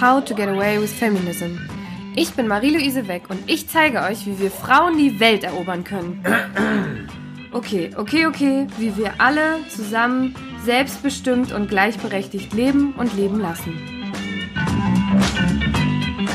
How to Get Away with Feminism. Ich bin Marie-Louise Weck und ich zeige euch, wie wir Frauen die Welt erobern können. Okay, okay, okay, wie wir alle zusammen selbstbestimmt und gleichberechtigt leben und leben lassen.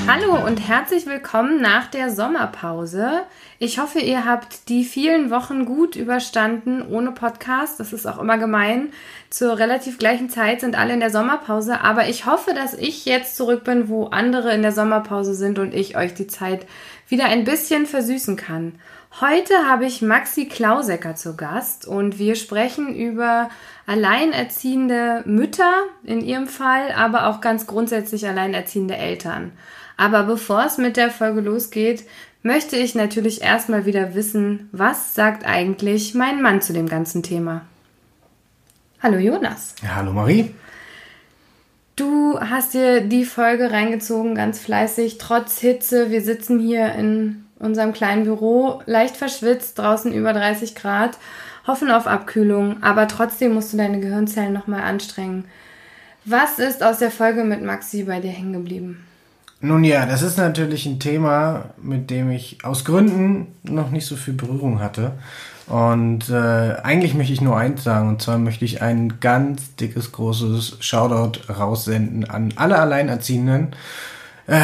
Hallo und herzlich willkommen nach der Sommerpause. Ich hoffe, ihr habt die vielen Wochen gut überstanden ohne Podcast. Das ist auch immer gemein. Zur relativ gleichen Zeit sind alle in der Sommerpause. Aber ich hoffe, dass ich jetzt zurück bin, wo andere in der Sommerpause sind und ich euch die Zeit wieder ein bisschen versüßen kann. Heute habe ich Maxi Klausecker zu Gast und wir sprechen über alleinerziehende Mütter in ihrem Fall, aber auch ganz grundsätzlich alleinerziehende Eltern. Aber bevor es mit der Folge losgeht, möchte ich natürlich erstmal wieder wissen, was sagt eigentlich mein Mann zu dem ganzen Thema? Hallo Jonas. Ja, hallo Marie. Du hast dir die Folge reingezogen, ganz fleißig, trotz Hitze. Wir sitzen hier in unserem kleinen Büro, leicht verschwitzt, draußen über 30 Grad, hoffen auf Abkühlung, aber trotzdem musst du deine Gehirnzellen nochmal anstrengen. Was ist aus der Folge mit Maxi bei dir hängen geblieben? Nun ja, das ist natürlich ein Thema, mit dem ich aus Gründen noch nicht so viel Berührung hatte. Und äh, eigentlich möchte ich nur eins sagen, und zwar möchte ich ein ganz dickes, großes Shoutout raussenden an alle Alleinerziehenden. Äh,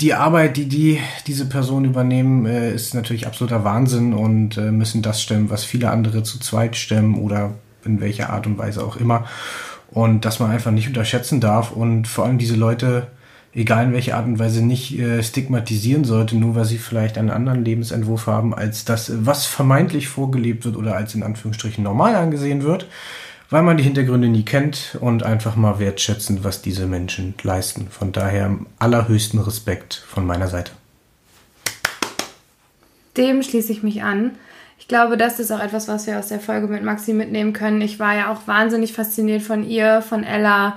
die Arbeit, die, die diese Personen übernehmen, äh, ist natürlich absoluter Wahnsinn und äh, müssen das stemmen, was viele andere zu zweit stemmen oder in welcher Art und Weise auch immer. Und dass man einfach nicht unterschätzen darf und vor allem diese Leute egal in welcher Art und Weise, nicht äh, stigmatisieren sollte, nur weil sie vielleicht einen anderen Lebensentwurf haben, als das, was vermeintlich vorgelebt wird oder als in Anführungsstrichen normal angesehen wird, weil man die Hintergründe nie kennt und einfach mal wertschätzen, was diese Menschen leisten. Von daher allerhöchsten Respekt von meiner Seite. Dem schließe ich mich an. Ich glaube, das ist auch etwas, was wir aus der Folge mit Maxi mitnehmen können. Ich war ja auch wahnsinnig fasziniert von ihr, von Ella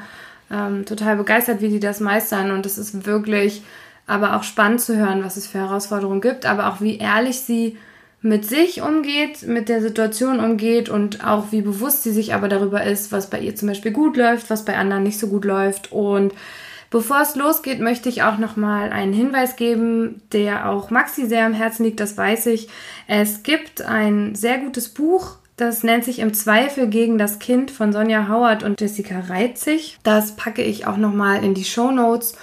ähm, total begeistert, wie die das meistern. Und es ist wirklich aber auch spannend zu hören, was es für Herausforderungen gibt, aber auch wie ehrlich sie mit sich umgeht, mit der Situation umgeht und auch wie bewusst sie sich aber darüber ist, was bei ihr zum Beispiel gut läuft, was bei anderen nicht so gut läuft. Und bevor es losgeht, möchte ich auch nochmal einen Hinweis geben, der auch Maxi sehr am Herzen liegt, das weiß ich. Es gibt ein sehr gutes Buch das nennt sich Im Zweifel gegen das Kind von Sonja Howard und Jessica Reitzig. Das packe ich auch nochmal in die Show Notes.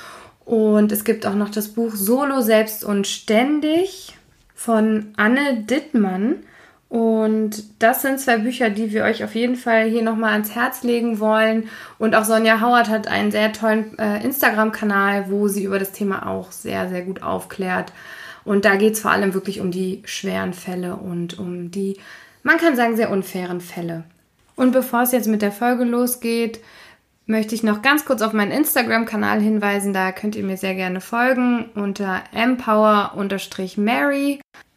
Und es gibt auch noch das Buch Solo, Selbst und Ständig von Anne Dittmann. Und das sind zwei Bücher, die wir euch auf jeden Fall hier nochmal ans Herz legen wollen. Und auch Sonja Howard hat einen sehr tollen äh, Instagram-Kanal, wo sie über das Thema auch sehr, sehr gut aufklärt. Und da geht es vor allem wirklich um die schweren Fälle und um die man kann sagen, sehr unfairen Fälle. Und bevor es jetzt mit der Folge losgeht, möchte ich noch ganz kurz auf meinen Instagram-Kanal hinweisen. Da könnt ihr mir sehr gerne folgen unter empower-mary.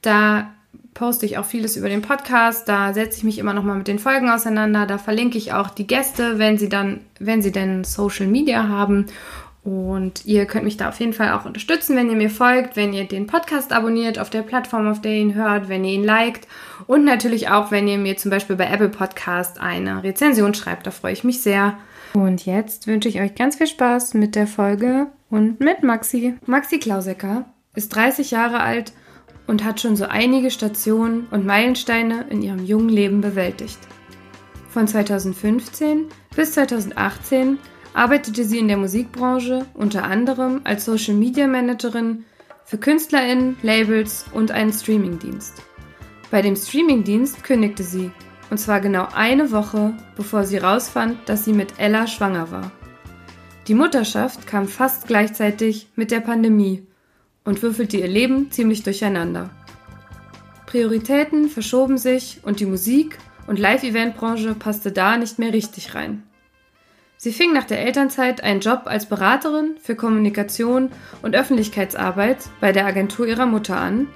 Da poste ich auch vieles über den Podcast. Da setze ich mich immer noch mal mit den Folgen auseinander. Da verlinke ich auch die Gäste, wenn sie dann, wenn sie denn Social Media haben. Und ihr könnt mich da auf jeden Fall auch unterstützen, wenn ihr mir folgt, wenn ihr den Podcast abonniert auf der Plattform, auf der ihr ihn hört, wenn ihr ihn liked und natürlich auch, wenn ihr mir zum Beispiel bei Apple Podcast eine Rezension schreibt. Da freue ich mich sehr. Und jetzt wünsche ich euch ganz viel Spaß mit der Folge und mit Maxi. Maxi Klausecker ist 30 Jahre alt und hat schon so einige Stationen und Meilensteine in ihrem jungen Leben bewältigt. Von 2015 bis 2018 arbeitete sie in der Musikbranche unter anderem als Social Media Managerin für KünstlerInnen, Labels und einen Streamingdienst. Bei dem Streamingdienst kündigte sie, und zwar genau eine Woche, bevor sie rausfand, dass sie mit Ella schwanger war. Die Mutterschaft kam fast gleichzeitig mit der Pandemie und würfelte ihr Leben ziemlich durcheinander. Prioritäten verschoben sich und die Musik- und Live-Event-Branche passte da nicht mehr richtig rein. Sie fing nach der Elternzeit einen Job als Beraterin für Kommunikation und Öffentlichkeitsarbeit bei der Agentur ihrer Mutter an,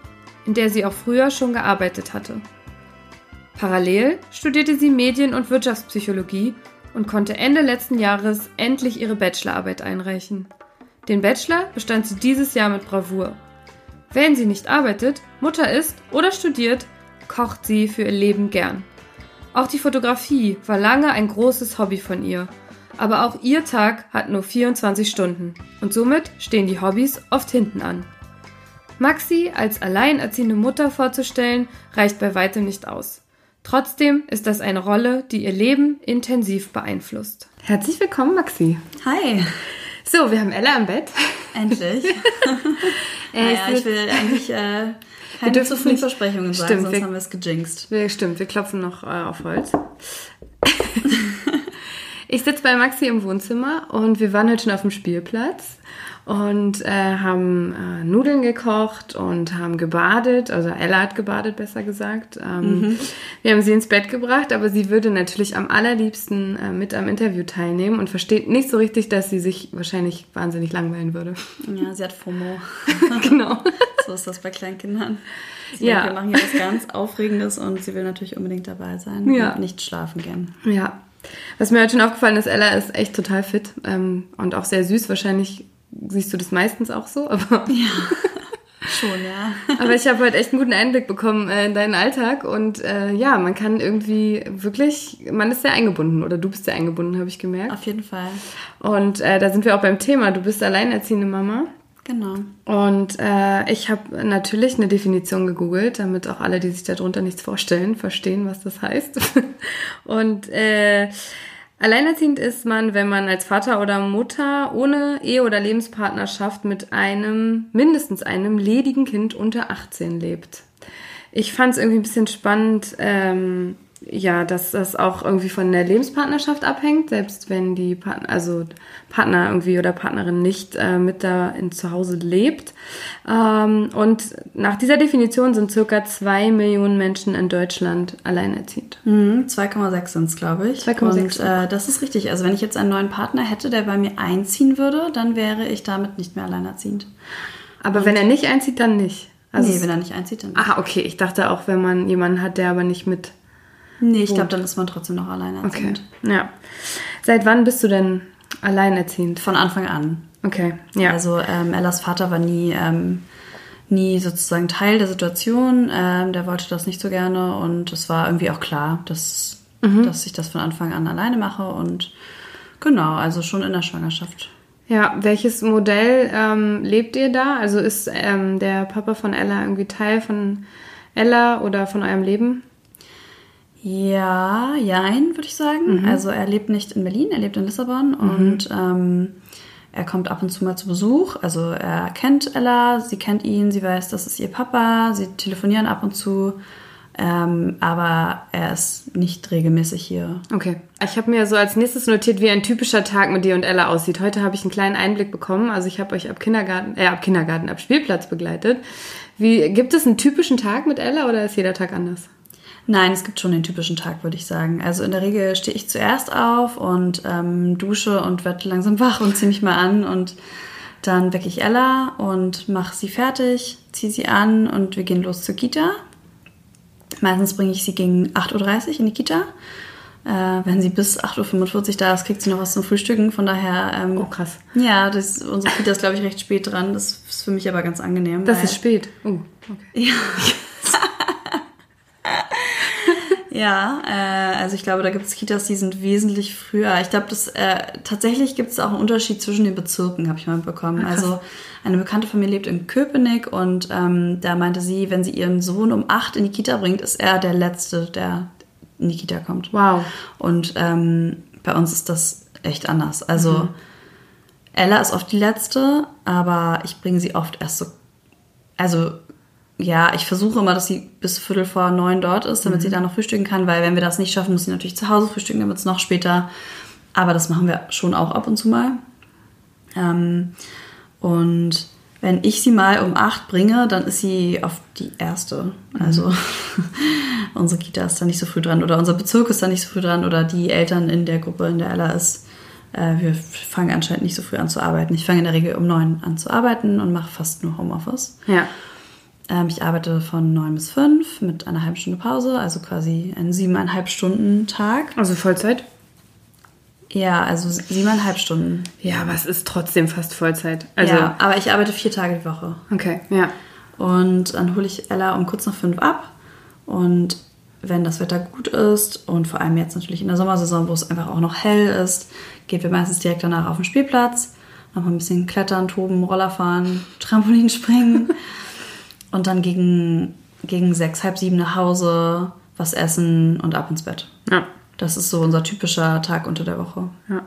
in der sie auch früher schon gearbeitet hatte. Parallel studierte sie Medien- und Wirtschaftspsychologie und konnte Ende letzten Jahres endlich ihre Bachelorarbeit einreichen. Den Bachelor bestand sie dieses Jahr mit Bravour. Wenn sie nicht arbeitet, Mutter ist oder studiert, kocht sie für ihr Leben gern. Auch die Fotografie war lange ein großes Hobby von ihr. Aber auch ihr Tag hat nur 24 Stunden und somit stehen die Hobbys oft hinten an. Maxi als alleinerziehende Mutter vorzustellen, reicht bei weitem nicht aus. Trotzdem ist das eine Rolle, die ihr Leben intensiv beeinflusst. Herzlich willkommen, Maxi. Hi. So, wir haben Ella im Bett. Endlich. naja, ich will eigentlich äh, keine zu vielen Versprechungen sagen, stimmt, sonst wir, haben wir es gejinxt. Wir, stimmt, wir klopfen noch äh, auf Holz. ich sitze bei Maxi im Wohnzimmer und wir waren heute schon auf dem Spielplatz und äh, haben äh, Nudeln gekocht und haben gebadet. Also Ella hat gebadet, besser gesagt. Ähm, mhm. Wir haben sie ins Bett gebracht, aber sie würde natürlich am allerliebsten äh, mit am Interview teilnehmen und versteht nicht so richtig, dass sie sich wahrscheinlich wahnsinnig langweilen würde. Ja, sie hat FOMO. genau. so ist das bei Kleinkindern. Sie ja. Wir machen hier was ganz Aufregendes und sie will natürlich unbedingt dabei sein ja. und nicht schlafen gehen. Ja. Was mir heute schon aufgefallen ist, Ella ist echt total fit ähm, und auch sehr süß. Wahrscheinlich siehst du das meistens auch so, aber. Ja. Schon, ja. aber ich habe heute echt einen guten Einblick bekommen äh, in deinen Alltag und äh, ja, man kann irgendwie wirklich, man ist sehr eingebunden oder du bist sehr eingebunden, habe ich gemerkt. Auf jeden Fall. Und äh, da sind wir auch beim Thema. Du bist alleinerziehende Mama. Genau. Und äh, ich habe natürlich eine Definition gegoogelt, damit auch alle, die sich darunter nichts vorstellen, verstehen, was das heißt. und äh, Alleinerziehend ist man, wenn man als Vater oder Mutter ohne Ehe- oder Lebenspartnerschaft mit einem, mindestens einem ledigen Kind unter 18 lebt. Ich fand es irgendwie ein bisschen spannend, ähm, ja, dass das auch irgendwie von der Lebenspartnerschaft abhängt, selbst wenn die Partner, also Partner irgendwie oder Partnerin nicht äh, mit da in zu Hause lebt. Ähm, und nach dieser Definition sind circa zwei Millionen Menschen in Deutschland alleinerziehend. Mhm, 2,6 sind es, glaube ich. 2,6. Und äh, das ist richtig. Also wenn ich jetzt einen neuen Partner hätte, der bei mir einziehen würde, dann wäre ich damit nicht mehr alleinerziehend. Aber und wenn er nicht einzieht, dann nicht. Also nee, wenn er nicht einzieht, dann nicht. Ah, okay. Ich dachte auch, wenn man jemanden hat, der aber nicht mit Nee, ich glaube, dann ist man trotzdem noch alleinerziehend. Okay. Ja. Seit wann bist du denn alleinerziehend? Von Anfang an. Okay, ja. Also ähm, Ellas Vater war nie, ähm, nie sozusagen Teil der Situation. Ähm, der wollte das nicht so gerne und es war irgendwie auch klar, dass, mhm. dass ich das von Anfang an alleine mache und genau, also schon in der Schwangerschaft. Ja, welches Modell ähm, lebt ihr da? Also ist ähm, der Papa von Ella irgendwie Teil von Ella oder von eurem Leben? Ja, jein, würde ich sagen. Mhm. Also er lebt nicht in Berlin, er lebt in Lissabon mhm. und ähm, er kommt ab und zu mal zu Besuch. Also er kennt Ella, sie kennt ihn, sie weiß, das ist ihr Papa, sie telefonieren ab und zu. Ähm, aber er ist nicht regelmäßig hier. Okay. Ich habe mir so als nächstes notiert, wie ein typischer Tag mit dir und Ella aussieht. Heute habe ich einen kleinen Einblick bekommen. Also ich habe euch ab Kindergarten, äh, ab Kindergarten, ab Spielplatz begleitet. Wie, gibt es einen typischen Tag mit Ella oder ist jeder Tag anders? Nein, es gibt schon den typischen Tag, würde ich sagen. Also in der Regel stehe ich zuerst auf und ähm, dusche und werde langsam wach und ziehe mich mal an und dann wecke ich Ella und mache sie fertig, ziehe sie an und wir gehen los zur Kita. Meistens bringe ich sie gegen 8.30 Uhr in die Kita. Äh, wenn sie bis 8.45 Uhr da ist, kriegt sie noch was zum Frühstücken. Von daher. Ähm, oh, krass. Ja, das, unsere Kita ist, glaube ich, recht spät dran. Das ist für mich aber ganz angenehm. Das ist spät. Oh, okay. Ja. Ja, äh, also ich glaube, da gibt es Kitas, die sind wesentlich früher. Ich glaube, das äh, tatsächlich gibt es auch einen Unterschied zwischen den Bezirken, habe ich mal bekommen. Ach, also eine bekannte von mir lebt in Köpenick und ähm, da meinte sie, wenn sie ihren Sohn um acht in die Kita bringt, ist er der Letzte, der in die Kita kommt. Wow. Und ähm, bei uns ist das echt anders. Also mhm. Ella ist oft die Letzte, aber ich bringe sie oft erst so also ja, ich versuche immer, dass sie bis Viertel vor neun dort ist, damit mhm. sie da noch frühstücken kann, weil wenn wir das nicht schaffen, muss sie natürlich zu Hause frühstücken, wird es noch später. Aber das machen wir schon auch ab und zu mal. Ähm, und wenn ich sie mal um acht bringe, dann ist sie auf die erste. Also mhm. unsere Kita ist da nicht so früh dran oder unser Bezirk ist da nicht so früh dran oder die Eltern in der Gruppe, in der Ella ist. Äh, wir fangen anscheinend nicht so früh an zu arbeiten. Ich fange in der Regel um neun an zu arbeiten und mache fast nur Homeoffice. Ja. Ähm, ich arbeite von neun bis fünf mit einer halben Stunde Pause, also quasi ein siebeneinhalb Stunden Tag. Also Vollzeit? Ja, also siebeneinhalb Stunden. Ja, aber es ist trotzdem fast Vollzeit. Also ja, aber ich arbeite vier Tage die Woche. Okay, ja. Und dann hole ich Ella um kurz nach fünf ab und wenn das Wetter gut ist und vor allem jetzt natürlich in der Sommersaison, wo es einfach auch noch hell ist, gehen wir meistens direkt danach auf den Spielplatz, noch ein bisschen klettern, toben, Roller fahren, Trampolin springen und dann gegen, gegen sechs, halb sieben nach Hause, was essen und ab ins Bett. Ja. Das ist so unser typischer Tag unter der Woche. Ja.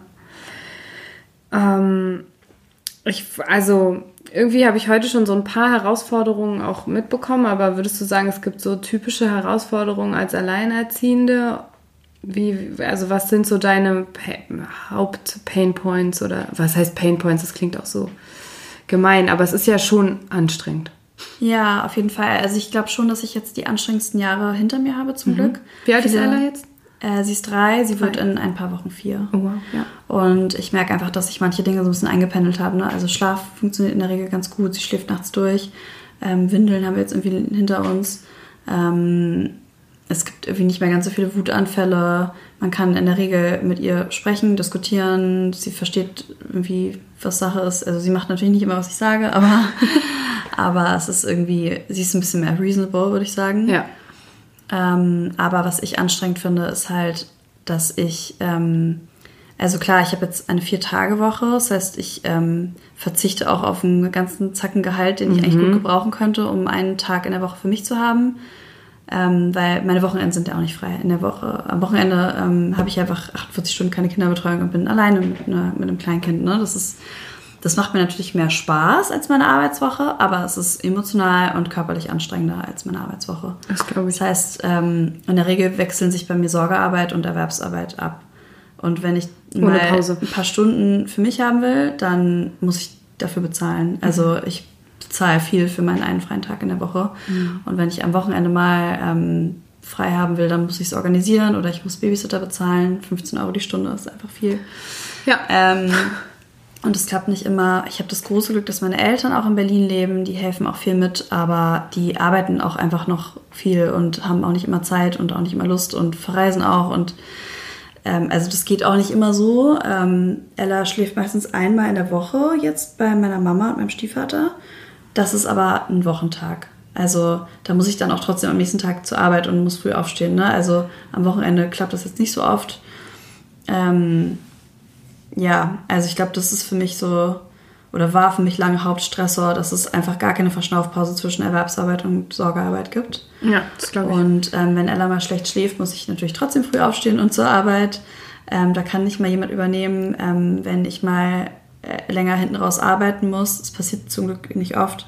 Ähm, ich, also irgendwie habe ich heute schon so ein paar Herausforderungen auch mitbekommen, aber würdest du sagen, es gibt so typische Herausforderungen als Alleinerziehende? Wie, also was sind so deine Haupt-Pain-Points oder was heißt Pain-Points? Das klingt auch so gemein, aber es ist ja schon anstrengend. Ja, auf jeden Fall. Also ich glaube schon, dass ich jetzt die anstrengendsten Jahre hinter mir habe, zum Glück. Wie alt ist Ella jetzt? Äh, sie ist drei, sie wird Drei. in ein paar Wochen vier. Oh, wow, ja. Und ich merke einfach, dass sich manche Dinge so ein bisschen eingependelt haben. Ne? Also Schlaf funktioniert in der Regel ganz gut, sie schläft nachts durch. Ähm, Windeln haben wir jetzt irgendwie hinter uns. Ähm, es gibt irgendwie nicht mehr ganz so viele Wutanfälle. Man kann in der Regel mit ihr sprechen, diskutieren. Sie versteht irgendwie, was Sache ist. Also sie macht natürlich nicht immer, was ich sage, aber, aber es ist irgendwie, sie ist ein bisschen mehr reasonable, würde ich sagen. Ja. Ähm, aber was ich anstrengend finde, ist halt, dass ich, ähm, also klar, ich habe jetzt eine Vier-Tage-Woche, das heißt, ich ähm, verzichte auch auf einen ganzen Zacken Gehalt, den ich eigentlich gut gebrauchen könnte, um einen Tag in der Woche für mich zu haben. Ähm, weil meine Wochenenden sind ja auch nicht frei. In der Woche, am Wochenende ähm, habe ich einfach 48 Stunden keine Kinderbetreuung und bin alleine mit, einer, mit einem Kleinkind. Ne? Das ist, das macht mir natürlich mehr Spaß als meine Arbeitswoche, aber es ist emotional und körperlich anstrengender als meine Arbeitswoche. Das glaube ich. Das heißt, ähm, in der Regel wechseln sich bei mir Sorgearbeit und Erwerbsarbeit ab. Und wenn ich mal Pause. ein paar Stunden für mich haben will, dann muss ich dafür bezahlen. Also ich bezahle viel für meinen einen freien Tag in der Woche. Und wenn ich am Wochenende mal ähm, frei haben will, dann muss ich es organisieren oder ich muss Babysitter bezahlen. 15 Euro die Stunde ist einfach viel. Ja. Ähm, und es klappt nicht immer. Ich habe das große Glück, dass meine Eltern auch in Berlin leben. Die helfen auch viel mit, aber die arbeiten auch einfach noch viel und haben auch nicht immer Zeit und auch nicht immer Lust und verreisen auch. Und ähm, also das geht auch nicht immer so. Ähm, Ella schläft meistens einmal in der Woche jetzt bei meiner Mama und meinem Stiefvater. Das ist aber ein Wochentag. Also da muss ich dann auch trotzdem am nächsten Tag zur Arbeit und muss früh aufstehen. Ne? Also am Wochenende klappt das jetzt nicht so oft. Ähm, ja, also ich glaube, das ist für mich so, oder war für mich lange Hauptstressor, dass es einfach gar keine Verschnaufpause zwischen Erwerbsarbeit und Sorgearbeit gibt. Ja, das glaube ich. Und ähm, wenn Ella mal schlecht schläft, muss ich natürlich trotzdem früh aufstehen und zur Arbeit. Ähm, da kann nicht mal jemand übernehmen, ähm, wenn ich mal länger hinten raus arbeiten muss. Das passiert zum Glück nicht oft.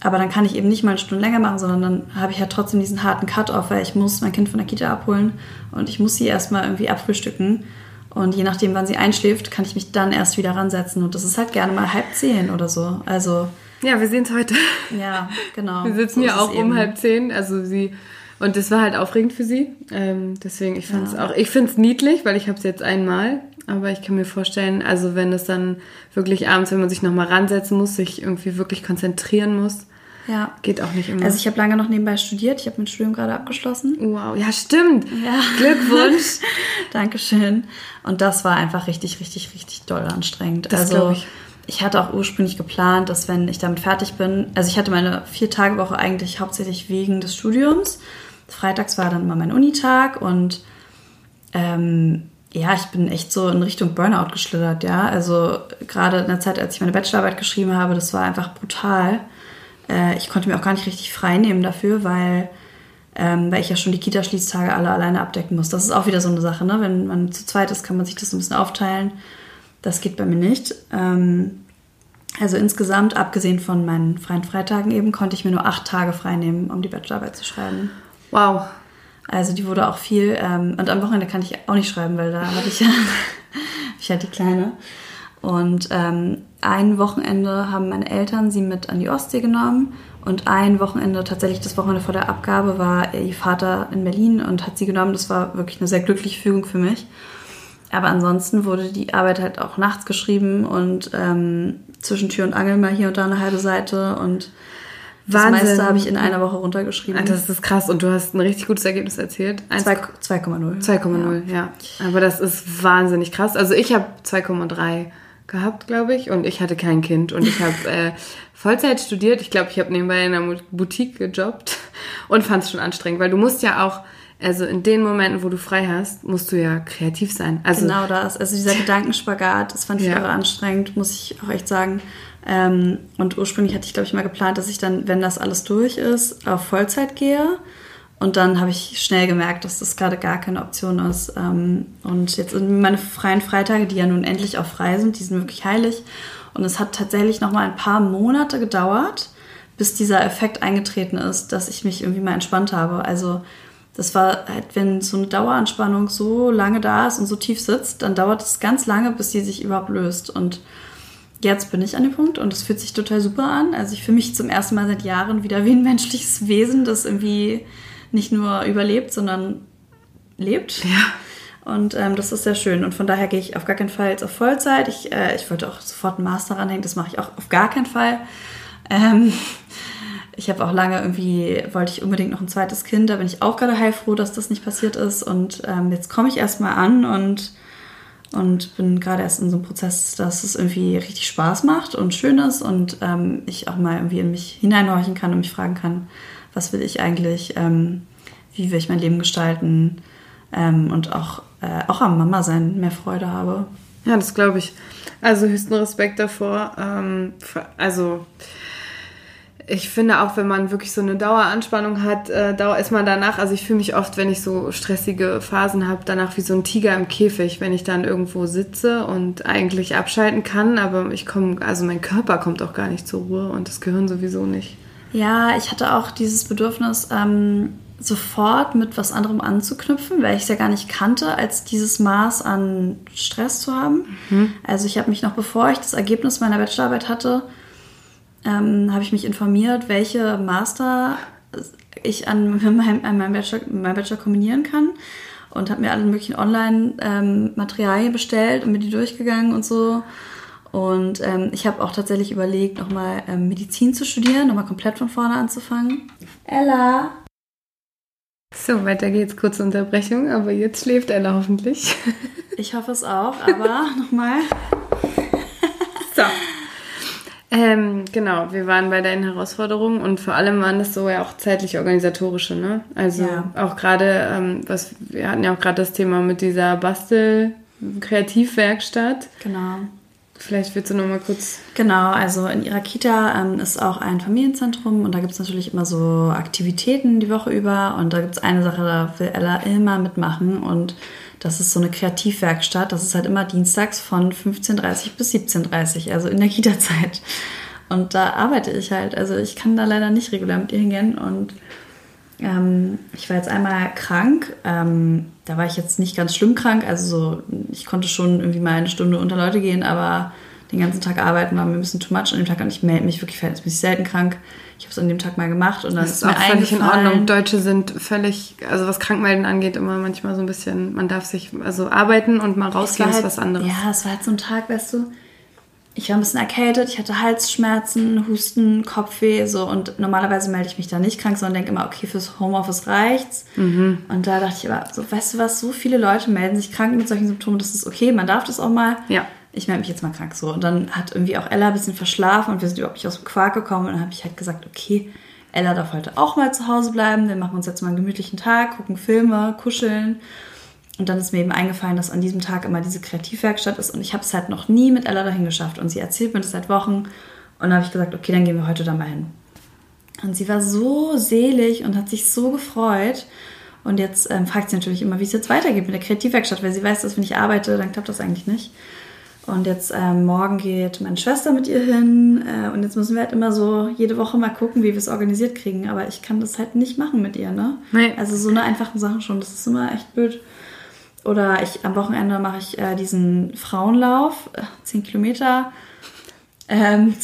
Aber dann kann ich eben nicht mal eine Stunde länger machen, sondern dann habe ich ja trotzdem diesen harten Cut-off, weil ich muss mein Kind von der Kita abholen und ich muss sie erstmal irgendwie abfrühstücken. Und je nachdem, wann sie einschläft, kann ich mich dann erst wieder ransetzen. Und das ist halt gerne mal halb zehn oder so. Also, Ja, wir sehen es heute. ja, genau. Wir sitzen es auch um halb zehn. Also sie und das war halt aufregend für sie. Ähm, deswegen, ich fand es Ja. auch, ich finde es niedlich, weil ich habe es jetzt einmal. Aber ich kann mir vorstellen, also wenn es dann wirklich abends, wenn man sich nochmal ransetzen muss, sich irgendwie wirklich konzentrieren muss, Ja. geht auch nicht immer. Also ich habe lange noch nebenbei studiert. Ich habe mein Studium gerade abgeschlossen. wow, ja stimmt. Ja. Glückwunsch. Dankeschön. Und das war einfach richtig, richtig, richtig doll anstrengend. Das also ich. ich hatte auch ursprünglich geplant, dass wenn ich damit fertig bin, also ich hatte meine vier Tage Woche eigentlich hauptsächlich wegen des Studiums. Freitags war dann immer mein Unitag und ähm, ja, ich bin echt so in Richtung Burnout geschlittert, ja. Also gerade in der Zeit, als ich meine Bachelorarbeit geschrieben habe, das war einfach brutal. Äh, ich konnte mir auch gar nicht richtig frei nehmen dafür, weil, ähm, weil ich ja schon die Kita-Schließtage alle alleine abdecken muss. Das ist auch wieder so eine Sache, ne? Wenn man zu zweit ist, kann man sich das so ein bisschen aufteilen. Das geht bei mir nicht. Ähm, also insgesamt, abgesehen von meinen freien Freitagen eben, konnte ich mir nur acht Tage frei nehmen, um die Bachelorarbeit zu schreiben. Wow. Also die wurde auch viel. Ähm, und am Wochenende kann ich auch nicht schreiben, weil da hatte ich ja ich hatte die Kleine. Und ähm, ein Wochenende haben meine Eltern sie mit an die Ostsee genommen. Und ein Wochenende, tatsächlich das Wochenende vor der Abgabe, war ihr Vater in Berlin und hat sie genommen. Das war wirklich eine sehr glückliche Fügung für mich. Aber ansonsten wurde die Arbeit halt auch nachts geschrieben und ähm, zwischen Tür und Angel mal hier und da eine halbe Seite. Und das Wahnsinn. meiste habe ich in einer Woche runtergeschrieben. Das ist krass und du hast ein richtig gutes Ergebnis erzählt. Eins- Zwei- 2,0. 2,0, ja. Aber das ist wahnsinnig krass. Also ich habe 2,3 gehabt, glaube ich, und ich hatte kein Kind und ich habe äh, Vollzeit studiert. Ich glaube, ich habe nebenbei in einer Boutique gejobbt und fand es schon anstrengend, weil du musst ja auch also in den Momenten, wo du frei hast, musst du ja kreativ sein. Also, genau das. Also dieser Gedankenspagat, das fand ich ja. irre anstrengend, muss ich auch echt sagen. Ähm, und ursprünglich hatte ich, glaube ich, mal geplant, dass ich dann, wenn das alles durch ist, auf Vollzeit gehe. Und dann habe ich schnell gemerkt, dass das gerade gar keine Option ist. Ähm, und jetzt sind meine freien Freitage, die ja nun endlich auch frei sind, die sind wirklich heilig. Und es hat tatsächlich noch mal ein paar Monate gedauert, bis dieser Effekt eingetreten ist, dass ich mich irgendwie mal entspannt habe. Also das war halt, wenn so eine Daueranspannung so lange da ist und so tief sitzt, dann dauert es ganz lange, bis die sich überhaupt löst. Und jetzt bin ich an dem Punkt und es fühlt sich total super an. Also ich fühle mich zum ersten Mal seit Jahren wieder wie ein menschliches Wesen, das irgendwie nicht nur überlebt, sondern lebt. Ja. Und ähm, das ist sehr schön. Und von daher gehe ich auf gar keinen Fall jetzt auf Vollzeit. Ich, äh, ich wollte auch sofort einen Master ranhängen, das mache ich auch auf gar keinen Fall. Ähm, ich habe auch lange irgendwie, wollte ich unbedingt noch ein zweites Kind, da bin ich auch gerade heilfroh, dass das nicht passiert ist. Und ähm, jetzt komme ich erstmal an und und bin gerade erst in so einem Prozess, dass es irgendwie richtig Spaß macht und schön ist und ähm, ich auch mal irgendwie in mich hineinhorchen kann und mich fragen kann, was will ich eigentlich, ähm, wie will ich mein Leben gestalten ähm, und auch, äh, auch am Mama sein mehr Freude habe. Ja, das glaube ich. Also höchsten Respekt davor. Ähm, also ich finde auch, wenn man wirklich so eine Daueranspannung hat, äh, dauer ist man danach, also ich fühle mich oft, wenn ich so stressige Phasen habe, danach wie so ein Tiger im Käfig, wenn ich dann irgendwo sitze und eigentlich abschalten kann, aber ich komme, also mein Körper kommt auch gar nicht zur Ruhe und das Gehirn sowieso nicht. Ja, ich hatte auch dieses Bedürfnis, ähm, sofort mit was anderem anzuknüpfen, weil ich es ja gar nicht kannte, als dieses Maß an Stress zu haben. Mhm. Also ich habe mich noch, bevor ich das Ergebnis meiner Bachelorarbeit hatte, ähm, habe ich mich informiert, welche Master ich an meinem, an meinem, Bachelor, meinem Bachelor kombinieren kann und habe mir alle möglichen Online-Materialien ähm, bestellt und mir die durchgegangen und so. Und ähm, ich habe auch tatsächlich überlegt, nochmal ähm, Medizin zu studieren, nochmal komplett von vorne anzufangen. Ella! So, weiter geht's. Kurze Unterbrechung, aber jetzt schläft Ella hoffentlich. Ich hoffe es auch, aber nochmal. So. Ähm, genau, wir waren bei deinen Herausforderungen und vor allem waren das so ja auch zeitlich organisatorische, ne? Also ja. auch gerade, ähm, was wir hatten ja auch gerade das Thema mit dieser Bastel-Kreativwerkstatt. Genau. Vielleicht willst du noch mal kurz. Genau, also in ihrer Kita ähm, ist auch ein Familienzentrum und da gibt es natürlich immer so Aktivitäten die Woche über und da gibt es eine Sache, da will Ella immer mitmachen und das ist so eine Kreativwerkstatt. Das ist halt immer dienstags von 15.30 bis 17.30 also in der Kita-Zeit. Und da arbeite ich halt. Also ich kann da leider nicht regulär mit ihr hingehen. Und ähm, ich war jetzt einmal krank. Ähm, da war ich jetzt nicht ganz schlimm krank. Also so, ich konnte schon irgendwie mal eine Stunde unter Leute gehen, aber den ganzen Tag arbeiten war mir ein bisschen too much an dem Tag und ich melde mich wirklich verhältnismäßig selten krank. Ich habe es an dem Tag mal gemacht und dann das ist, ist mir völlig in Ordnung. Deutsche sind völlig, also was Krankmelden angeht, immer manchmal so ein bisschen, man darf sich also arbeiten und mal rausgehen halt, ist was anderes. Ja, es war halt so ein Tag, weißt du, ich war ein bisschen erkältet, ich hatte Halsschmerzen, Husten, Kopfweh, so und normalerweise melde ich mich da nicht krank, sondern denke immer, okay, fürs Homeoffice reicht's. Mhm. Und da dachte ich aber, so, weißt du was, so viele Leute melden sich krank mit solchen Symptomen, das ist okay, man darf das auch mal. Ja ich melde mich jetzt mal krank so. Und dann hat irgendwie auch Ella ein bisschen verschlafen und wir sind überhaupt nicht aus dem Quark gekommen. Und dann habe ich halt gesagt, okay, Ella darf heute auch mal zu Hause bleiben. Wir machen uns jetzt mal einen gemütlichen Tag, gucken Filme, kuscheln. Und dann ist mir eben eingefallen, dass an diesem Tag immer diese Kreativwerkstatt ist. Und ich habe es halt noch nie mit Ella dahin geschafft. Und sie erzählt mir das seit Wochen. Und dann habe ich gesagt, okay, dann gehen wir heute da mal hin. Und sie war so selig und hat sich so gefreut. Und jetzt ähm, fragt sie natürlich immer, wie es jetzt weitergeht mit der Kreativwerkstatt, weil sie weiß, dass wenn ich arbeite, dann klappt das eigentlich nicht. Und jetzt ähm, morgen geht meine Schwester mit ihr hin. Äh, und jetzt müssen wir halt immer so jede Woche mal gucken, wie wir es organisiert kriegen. Aber ich kann das halt nicht machen mit ihr, ne? Nee. Also so eine einfache Sache schon. Das ist immer echt blöd. Oder ich am Wochenende mache ich äh, diesen Frauenlauf, äh, 10 Kilometer. Ähm,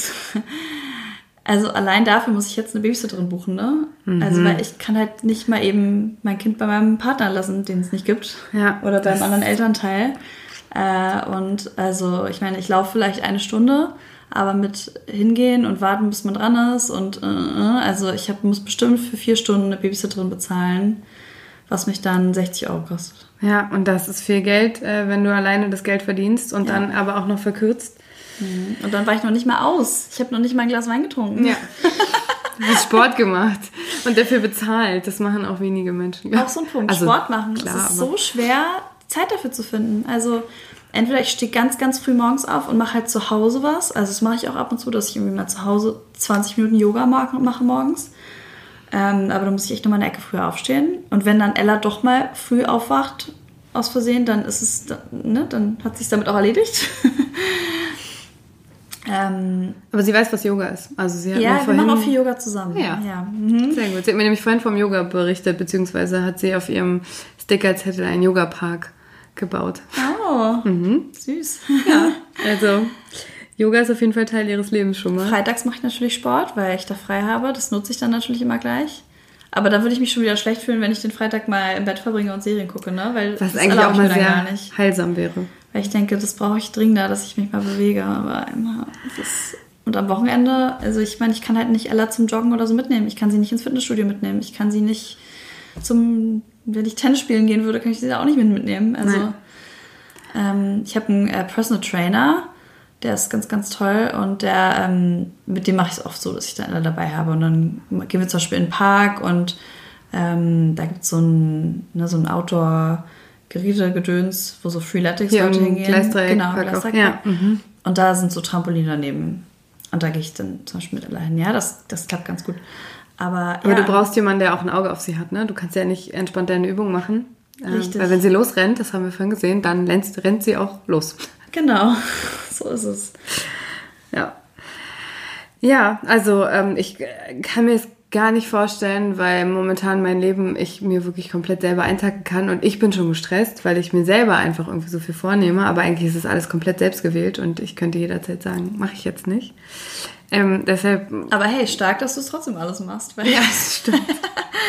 also allein dafür muss ich jetzt eine Babysitterin buchen, ne? Mhm. Also weil ich kann halt nicht mal eben mein Kind bei meinem Partner lassen, den es nicht gibt. Ja. Oder beim anderen Elternteil. Äh, und also, ich meine, ich laufe vielleicht eine Stunde, aber mit hingehen und warten, bis man dran ist. Und äh, äh, also ich hab, muss bestimmt für vier Stunden eine Babysitterin bezahlen, was mich dann 60 Euro kostet. Ja, und das ist viel Geld, äh, wenn du alleine das Geld verdienst und ja. dann aber auch noch verkürzt. Mhm. Und dann war ich noch nicht mal aus. Ich habe noch nicht mal ein Glas Wein getrunken. Ja. Du hast Sport gemacht. Und dafür bezahlt. Das machen auch wenige Menschen. Auch so ein Punkt. Also, Sport machen. klar, es ist so schwer, Zeit dafür zu finden. Also entweder ich stehe ganz, ganz früh morgens auf und mache halt zu Hause was. Also das mache ich auch ab und zu, dass ich irgendwie mal zu Hause 20 Minuten Yoga mache, morgens. Ähm, aber da muss ich echt nochmal eine Ecke früher aufstehen. Und wenn dann Ella doch mal früh aufwacht, aus Versehen, dann ist es, ne, dann hat sich damit auch erledigt. ähm, Aber sie weiß, was Yoga ist. Also sie hat ja, wir vorhin, machen auch viel Yoga zusammen. Ja. ja. Mhm. Sehr gut. Sie hat mir nämlich vorhin vom Yoga berichtet, beziehungsweise hat sie auf ihrem Stickerzettel einen Yoga-Park gebaut. Oh, Mhm. süß. Also, Yoga ist auf jeden Fall Teil ihres Lebens schon mal. Freitags mache ich natürlich Sport, weil ich da frei habe. Das nutze ich dann natürlich immer gleich. Aber da würde ich mich schon wieder schlecht fühlen, wenn ich den Freitag mal im Bett verbringe und Serien gucke, ne? Weil Was das eigentlich auch mal sehr heilsam wäre. Weil ich denke, das brauche ich dringender, dass ich mich mal bewege. Aber immer das und am Wochenende, also ich meine, ich kann halt nicht Ella zum Joggen oder so mitnehmen. Ich kann sie nicht ins Fitnessstudio mitnehmen. Ich kann sie nicht zum, wenn ich Tennis spielen gehen würde, kann ich sie da auch nicht mit mitnehmen. Also ähm, ich habe einen äh, Personal Trainer, der ist ganz, ganz toll und der, ähm, mit dem mache ich es oft so, dass ich dann Ella dabei habe. Und dann gehen wir zum Beispiel in den Park und ähm, da gibt es so ein, ne, so ein Outdoor- Gerätegedöns, wo so Freeletics Hier Leute im hingehen. Gleisdreieck. Genau. Gleisdreieck. Ja, mhm. Und da sind so Trampoline daneben. Und da gehe ich dann zum Beispiel mit Ella hin. Ja, das, das klappt ganz gut. Aber, Aber ja, du brauchst jemanden, der auch ein Auge auf sie hat, ne? Du kannst ja nicht entspannt deine Übung machen. Ähm, Richtig. Weil wenn sie losrennt, das haben wir vorhin gesehen, dann rennt, rennt sie auch los. Genau, so ist es. Ja. Ja, also ähm, ich kann mir es gar nicht vorstellen, weil momentan mein Leben ich mir wirklich komplett selber eintacken kann und ich bin schon gestresst, weil ich mir selber einfach irgendwie so viel vornehme, aber eigentlich ist es alles komplett selbst gewählt und ich könnte jederzeit sagen, mache ich jetzt nicht. Ähm, deshalb Aber hey, stark, dass du es trotzdem alles machst. Weil Ja, das stimmt.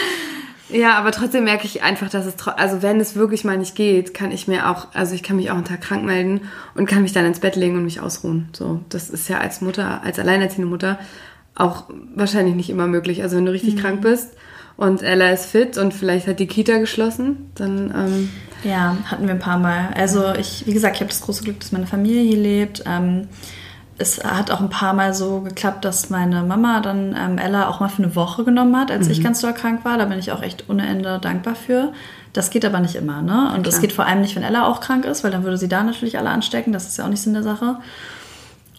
ja, aber trotzdem merke ich einfach, dass es, also wenn es wirklich mal nicht geht, kann ich mir auch, also ich kann mich auch einen Tag krank melden und kann mich dann ins Bett legen und mich ausruhen. So, das ist ja als Mutter, als alleinerziehende Mutter auch wahrscheinlich nicht immer möglich. Also wenn du richtig krank bist und Ella ist fit und vielleicht hat die Kita geschlossen, dann ähm, Ja, hatten wir ein paar Mal. Also ich, wie gesagt, ich habe das große Glück, dass meine Familie hier lebt. Ähm, es hat auch ein paar Mal so geklappt, dass meine Mama dann ähm, Ella auch mal für eine Woche genommen hat, als ich ganz doll krank war. Da bin ich auch echt ohne Ende dankbar für. Das geht aber nicht immer, ne? Und das klar. geht vor allem nicht, wenn Ella auch krank ist, weil dann würde sie da natürlich alle anstecken. Das ist ja auch nicht Sinn der Sache.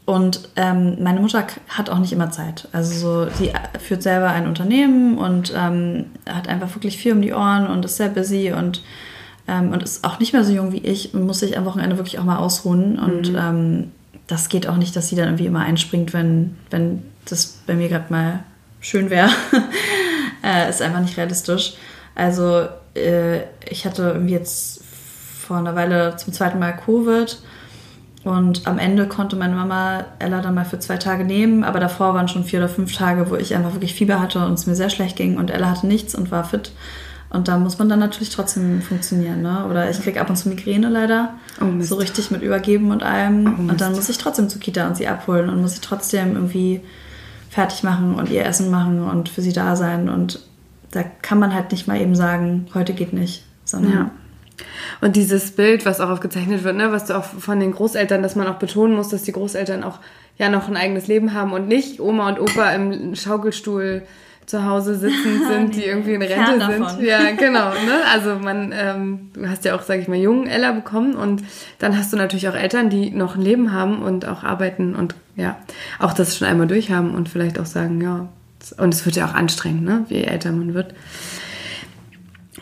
Und ähm, meine Mutter hat auch nicht immer Zeit. Also so, sie äh, führt selber ein Unternehmen und ähm, hat einfach wirklich viel um die Ohren und ist sehr busy und, ähm, und ist auch nicht mehr so jung wie ich und muss sich am Wochenende wirklich auch mal ausruhen. Und ähm, das geht auch nicht, dass sie dann irgendwie immer einspringt, wenn, wenn das bei mir gerade mal schön wäre. äh, ist einfach nicht realistisch. Also äh, ich hatte irgendwie jetzt vor einer Weile zum zweiten Mal Covid. Und am Ende konnte meine Mama Ella dann mal für zwei Tage nehmen, aber davor waren schon vier oder fünf Tage, wo ich einfach wirklich Fieber hatte und es mir sehr schlecht ging und Ella hatte nichts und war fit. Und da muss man dann natürlich trotzdem funktionieren, ne? Oder ich kriege ab und zu Migräne leider. Oh, so richtig mit Übergeben und allem. Oh, und dann muss ich trotzdem zur Kita und sie abholen und muss sie trotzdem irgendwie fertig machen und ihr Essen machen und für sie da sein. Und da kann man halt nicht mal eben sagen, heute geht nicht. Sondern Ja. Und dieses Bild, was auch aufgezeichnet wird, ne, was du auch von den Großeltern, dass man auch betonen muss, dass die Großeltern auch ja noch ein eigenes Leben haben und nicht Oma und Opa im Schaukelstuhl zu Hause sitzen sind, die irgendwie in Rente sind. Ja, genau. Ne? Also man, ähm, du hast ja auch, sage ich mal, jungen Ella bekommen und dann hast du natürlich auch Eltern, die noch ein Leben haben und auch arbeiten und ja, auch das schon einmal durchhaben und vielleicht auch sagen, ja, und es wird ja auch anstrengend, ne, je älter man wird.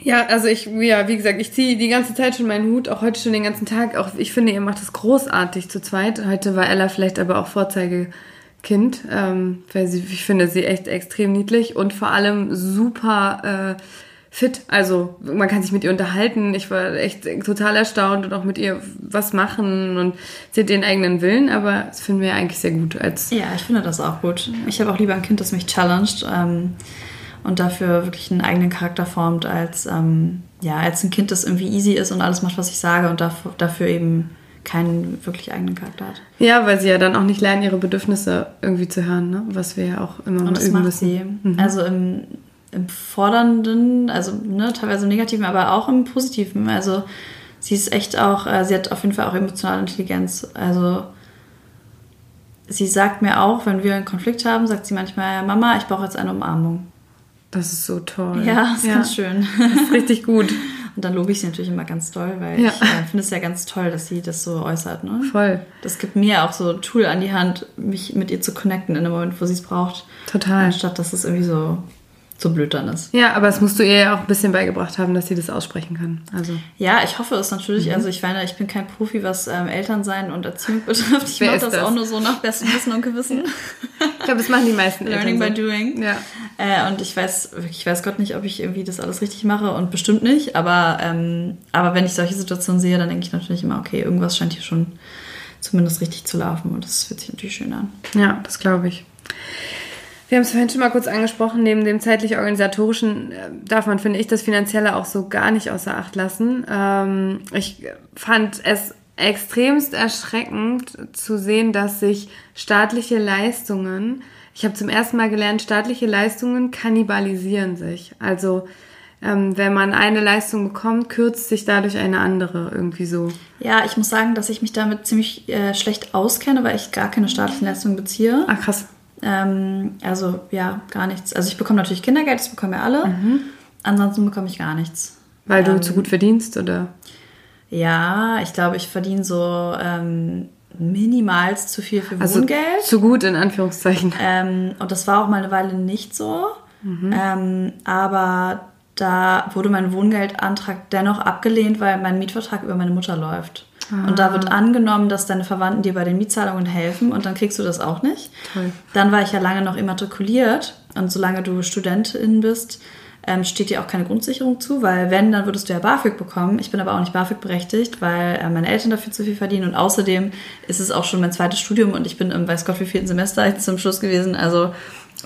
Ja, also ich, ja, wie gesagt, ich ziehe die ganze Zeit schon meinen Hut, auch heute schon den ganzen Tag. Auch ich finde, ihr macht das großartig zu zweit. Heute war Ella vielleicht aber auch Vorzeigekind, ähm, weil sie, ich finde sie echt extrem niedlich und vor allem super äh, fit. Also man kann sich mit ihr unterhalten. Ich war echt total erstaunt und auch mit ihr was machen und sie hat ihren eigenen Willen, aber das finden wir eigentlich sehr gut als Ja, ich finde das auch gut. Ich habe auch lieber ein Kind, das mich challenged ähm, und dafür wirklich einen eigenen Charakter formt, als, ähm, ja, als ein Kind, das irgendwie easy ist und alles macht, was ich sage und dafür, dafür eben keinen wirklich eigenen Charakter hat. Ja, weil sie ja dann auch nicht lernen, ihre Bedürfnisse irgendwie zu hören, ne? was wir ja auch immer Und das üben macht müssen. Mhm. sie. Also im, im Fordernden, also ne, teilweise im Negativen, aber auch im Positiven. Also sie ist echt auch, äh, sie hat auf jeden Fall auch emotionale Intelligenz. Also sie sagt mir auch, wenn wir einen Konflikt haben, sagt sie manchmal, Mama, ich brauche jetzt eine Umarmung. Das ist so toll. Ja, ist ganz schön. Ist richtig gut. Und dann lobe ich sie natürlich immer ganz toll, weil Ja. ich äh, finde es ja ganz toll, dass sie das so äußert. Ne? Voll. Das gibt mir auch so ein Tool an die Hand, mich mit ihr zu connecten in dem Moment, wo sie es braucht. Total. Anstatt dass es irgendwie so, so blöd dann ist. Ja, aber das musst du ihr ja auch ein bisschen beigebracht haben, dass sie das aussprechen kann. Also, Ja, ich hoffe es natürlich. Mhm. Also ich meine, ich bin kein Profi, was ähm, Elternsein und Erziehung betrifft. Ich mache das, das? auch nur so nach bestem Wissen und Gewissen. ich glaube, das machen die meisten Learning by Eltern so. doing. Ja. Äh, und ich weiß, ich weiß Gott nicht, ob ich irgendwie das alles richtig mache und bestimmt nicht. Aber, ähm, aber wenn ich solche Situationen sehe, dann denke ich natürlich immer, okay, irgendwas scheint hier schon zumindest richtig zu laufen. Und das fühlt sich natürlich schön an. Ja, das glaube ich. Wir haben es vorhin schon mal kurz angesprochen, neben dem zeitlich-organisatorischen äh, darf man, finde ich, das Finanzielle auch so gar nicht außer Acht lassen. Ähm, ich fand es extremst erschreckend zu sehen, dass sich staatliche Leistungen, ich habe zum ersten Mal gelernt, staatliche Leistungen kannibalisieren sich. Also ähm, wenn man eine Leistung bekommt, kürzt sich dadurch eine andere irgendwie so. Ja, ich muss sagen, dass ich mich damit ziemlich äh, schlecht auskenne, weil ich gar keine staatlichen Leistungen beziehe. Ah, krass. Ähm, also ja, gar nichts. Also ich bekomme natürlich Kindergeld, das bekommen ja alle. Ansonsten bekomme ich gar nichts. Weil du Ähm, zu gut verdienst, oder? Ja, ich glaube, ich verdiene so ähm, minimals zu viel für Also Wohngeld. zu gut in Anführungszeichen. Ähm, und das war auch mal eine Weile nicht so. Ähm, aber da wurde mein Wohngeldantrag dennoch abgelehnt, weil mein Mietvertrag über meine Mutter läuft. Und da wird angenommen, dass deine Verwandten dir bei den Mietzahlungen helfen und dann kriegst du das auch nicht. Toll. Dann war ich ja lange noch immatrikuliert und solange du Studentin bist, ähm, steht dir auch keine Grundsicherung zu, weil wenn, dann würdest du ja BAföG bekommen. Ich bin aber auch nicht BAföG berechtigt, weil äh, meine Eltern dafür zu viel verdienen und außerdem ist es auch schon mein zweites Studium und ich bin im weiß Gott wie vierten Semester jetzt zum Schluss gewesen. Also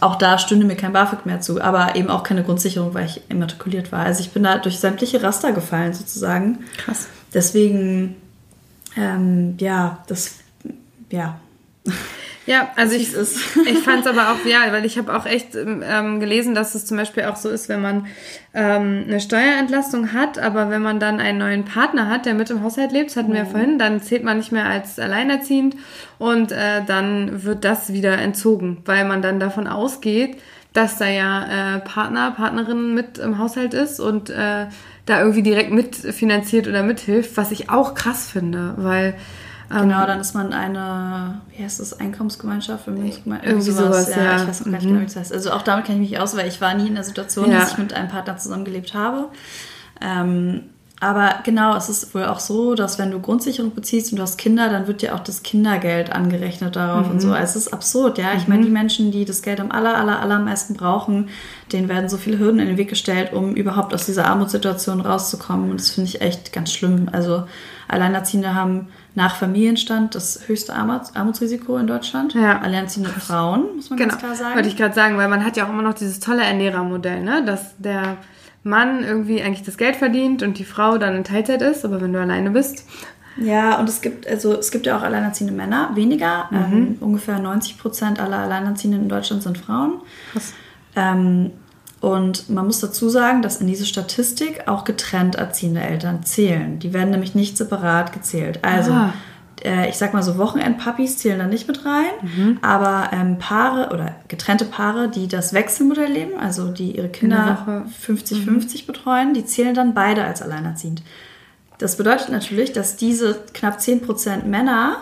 auch da stünde mir kein BAföG mehr zu, aber eben auch keine Grundsicherung, weil ich immatrikuliert war. Also ich bin da durch sämtliche Raster gefallen sozusagen. Krass. Deswegen, ähm, ja, das, ja. Ja, also ich, ich fand es aber auch, ja, weil ich habe auch echt ähm, gelesen, dass es zum Beispiel auch so ist, wenn man ähm, eine Steuerentlastung hat, aber wenn man dann einen neuen Partner hat, der mit im Haushalt lebt, das hatten wir ja vorhin, dann zählt man nicht mehr als alleinerziehend und äh, dann wird das wieder entzogen, weil man dann davon ausgeht, dass da ja äh, Partner, Partnerin mit im Haushalt ist und äh, da irgendwie direkt mitfinanziert oder mithilft, was ich auch krass finde, weil ähm, Genau, dann ist man eine, wie heißt das, Einkommensgemeinschaft? Vermögensgemeinschaft? Irgendwie sowas, ja. Ich weiß noch gar nicht Mhm. genau, wie das heißt. Also auch damit kenne ich mich aus, weil ich war nie in der Situation, Ja. dass ich mit einem Partner zusammengelebt habe. Ähm, aber genau, es ist wohl auch so, dass wenn du Grundsicherung beziehst und du hast Kinder, dann wird dir auch das Kindergeld angerechnet darauf und so. Also es ist absurd, ja. Ich meine, die Menschen, die das Geld am aller, aller, allermeisten brauchen, denen werden so viele Hürden in den Weg gestellt, um überhaupt aus dieser Armutssituation rauszukommen. Und das finde ich echt ganz schlimm. Also Alleinerziehende haben nach Familienstand das höchste Armuts Armutsrisiko in Deutschland. Ja. Alleinerziehende Frauen, muss man Genau, ganz klar sagen. wollte ich gerade sagen, weil man hat ja auch immer noch dieses tolle Ernährermodell, ne? dass der Mann irgendwie eigentlich das Geld verdient und die Frau dann in Teilzeit ist, aber wenn du alleine bist, Ja, und es gibt, also es gibt ja auch alleinerziehende Männer, weniger. Mhm. Ähm, ungefähr 90 Prozent aller Alleinerziehenden in Deutschland sind Frauen. Krass. Ähm, und man muss dazu sagen, dass in diese Statistik auch getrennt erziehende Eltern zählen. Die werden nämlich nicht separat gezählt. Also, Ah. Äh, ich sag mal so, Wochenendpuppies zählen da nicht mit rein, Mhm. aber ähm, Paare oder getrennte Paare, die das Wechselmodell leben, also die ihre der Kinder Woche. 50-50 betreuen, die zählen dann beide als alleinerziehend. Das bedeutet natürlich, dass diese knapp 10% Männer,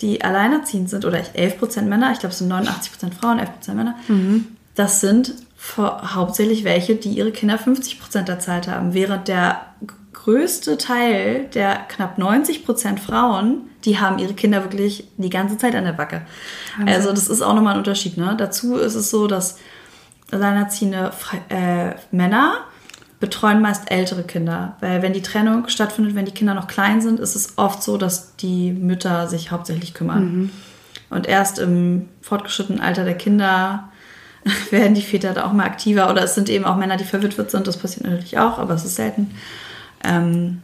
die alleinerziehend sind, oder 11% Männer, ich glaube es sind 89% Frauen, 11% Männer, das sind hauptsächlich welche, die ihre Kinder 50% der Zeit haben, während der größte Teil der knapp 90% Frauen, die haben ihre Kinder wirklich die ganze Zeit an der Backe. Also das ist auch nochmal ein Unterschied. Ne? Dazu ist es so, dass alleinerziehende äh, Männer betreuen meist ältere Kinder, weil wenn die Trennung stattfindet, wenn die Kinder noch klein sind, ist es oft so, dass die Mütter sich hauptsächlich kümmern. Und erst im fortgeschrittenen Alter der Kinder werden die Väter da auch mal aktiver oder es sind eben auch Männer, die verwitwet sind, das passiert natürlich auch, aber es ist selten. Ähm,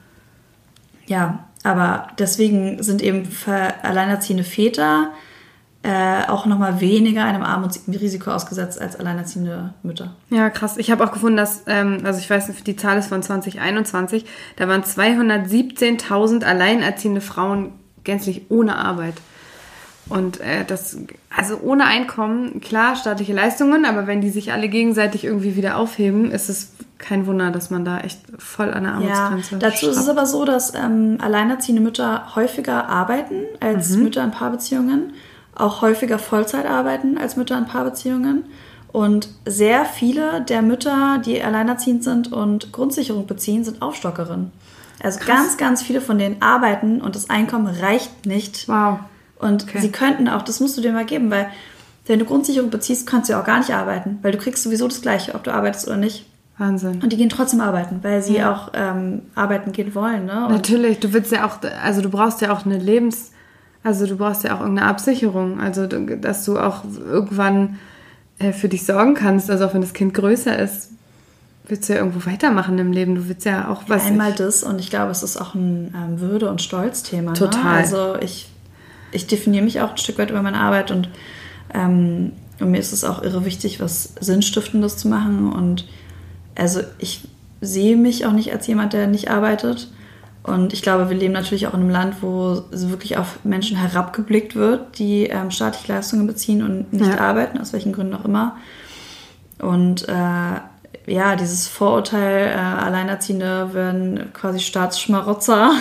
ja, aber deswegen sind eben alleinerziehende Väter äh, auch nochmal weniger einem Armutsrisiko ausgesetzt als alleinerziehende Mütter. Ja, krass. Ich habe auch gefunden, dass, ähm, also ich weiß nicht, die Zahl ist von 2021, da waren 217.000 alleinerziehende Frauen gänzlich ohne Arbeit. Und äh, das, also ohne Einkommen, klar, staatliche Leistungen, aber wenn die sich alle gegenseitig irgendwie wieder aufheben, ist es kein Wunder, dass man da echt voll an der Armutsgrenze ja, Dazu ist es aber so, dass ähm, alleinerziehende Mütter häufiger arbeiten als mhm. Mütter in Paarbeziehungen, auch häufiger Vollzeit arbeiten als Mütter in Paarbeziehungen. Und sehr viele der Mütter, die alleinerziehend sind und Grundsicherung beziehen, sind Aufstockerinnen. Also Krass. ganz, ganz viele von denen arbeiten und das Einkommen reicht nicht. Wow. Und okay. sie könnten auch, das musst du dir mal geben, weil wenn du Grundsicherung beziehst, kannst du ja auch gar nicht arbeiten, weil du kriegst sowieso das Gleiche, ob du arbeitest oder nicht. Wahnsinn. Und die gehen trotzdem arbeiten, weil sie ja. auch ähm, arbeiten gehen wollen. Ne? Natürlich, du willst ja auch, also du brauchst ja auch eine Lebens, also du brauchst ja auch irgendeine Absicherung, also dass du auch irgendwann äh, für dich sorgen kannst, also auch wenn das Kind größer ist, willst du ja irgendwo weitermachen im Leben. Du willst ja auch was. Ja, einmal das und ich glaube, es ist auch ein ähm, Würde- und Stolzthema. Ne? Total. Ne? Also ich, ich definiere mich auch ein Stück weit über meine Arbeit und, ähm, und mir ist es auch irre wichtig, was Sinnstiftendes zu machen. Und also ich sehe mich auch nicht als jemand, der nicht arbeitet. Und ich glaube, wir leben natürlich auch in einem Land, wo wirklich auf Menschen herabgeblickt wird, die ähm, staatliche Leistungen beziehen und nicht ja. arbeiten, aus welchen Gründen auch immer. Und äh, ja, dieses Vorurteil, äh, Alleinerziehende werden quasi Staatsschmarotzer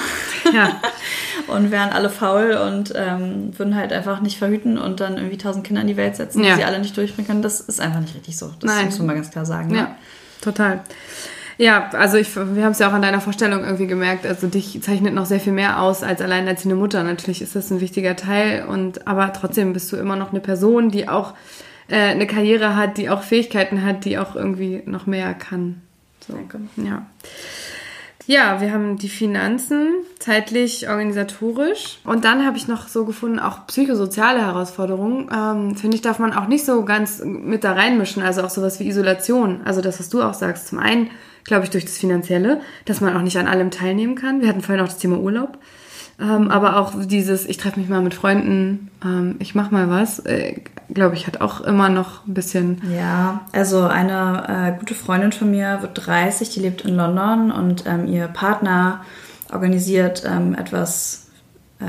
ja. und wären alle faul und ähm, würden halt einfach nicht verhüten und dann irgendwie tausend Kinder in die Welt setzen, ja. die sie alle nicht durchbringen können. Das ist einfach nicht richtig so. Das Nein. muss man mal ganz klar sagen. Ne? Ja, total. Ja, also ich, wir haben es ja auch an deiner Vorstellung irgendwie gemerkt. Also dich zeichnet noch sehr viel mehr aus als alleinerziehende Mutter. Natürlich ist das ein wichtiger Teil und aber trotzdem bist du immer noch eine Person, die auch äh, eine Karriere hat, die auch Fähigkeiten hat, die auch irgendwie noch mehr kann. So, Danke. Ja. Ja, wir haben die Finanzen, zeitlich, organisatorisch. Und dann habe ich noch so gefunden, auch psychosoziale Herausforderungen. Ähm, Finde ich, darf man auch nicht so ganz mit da reinmischen. Also auch sowas wie Isolation. Also das, was du auch sagst. Zum einen, glaube ich, durch das Finanzielle, dass man auch nicht an allem teilnehmen kann. Wir hatten vorhin auch das Thema Urlaub. Ähm, aber auch dieses, ich treffe mich mal mit Freunden, ähm, ich mache mal was, äh, glaube ich, hat auch immer noch ein bisschen. Ja, also eine äh, gute Freundin von mir wird 30, die lebt in London und ähm, ihr Partner organisiert ähm, etwas, äh,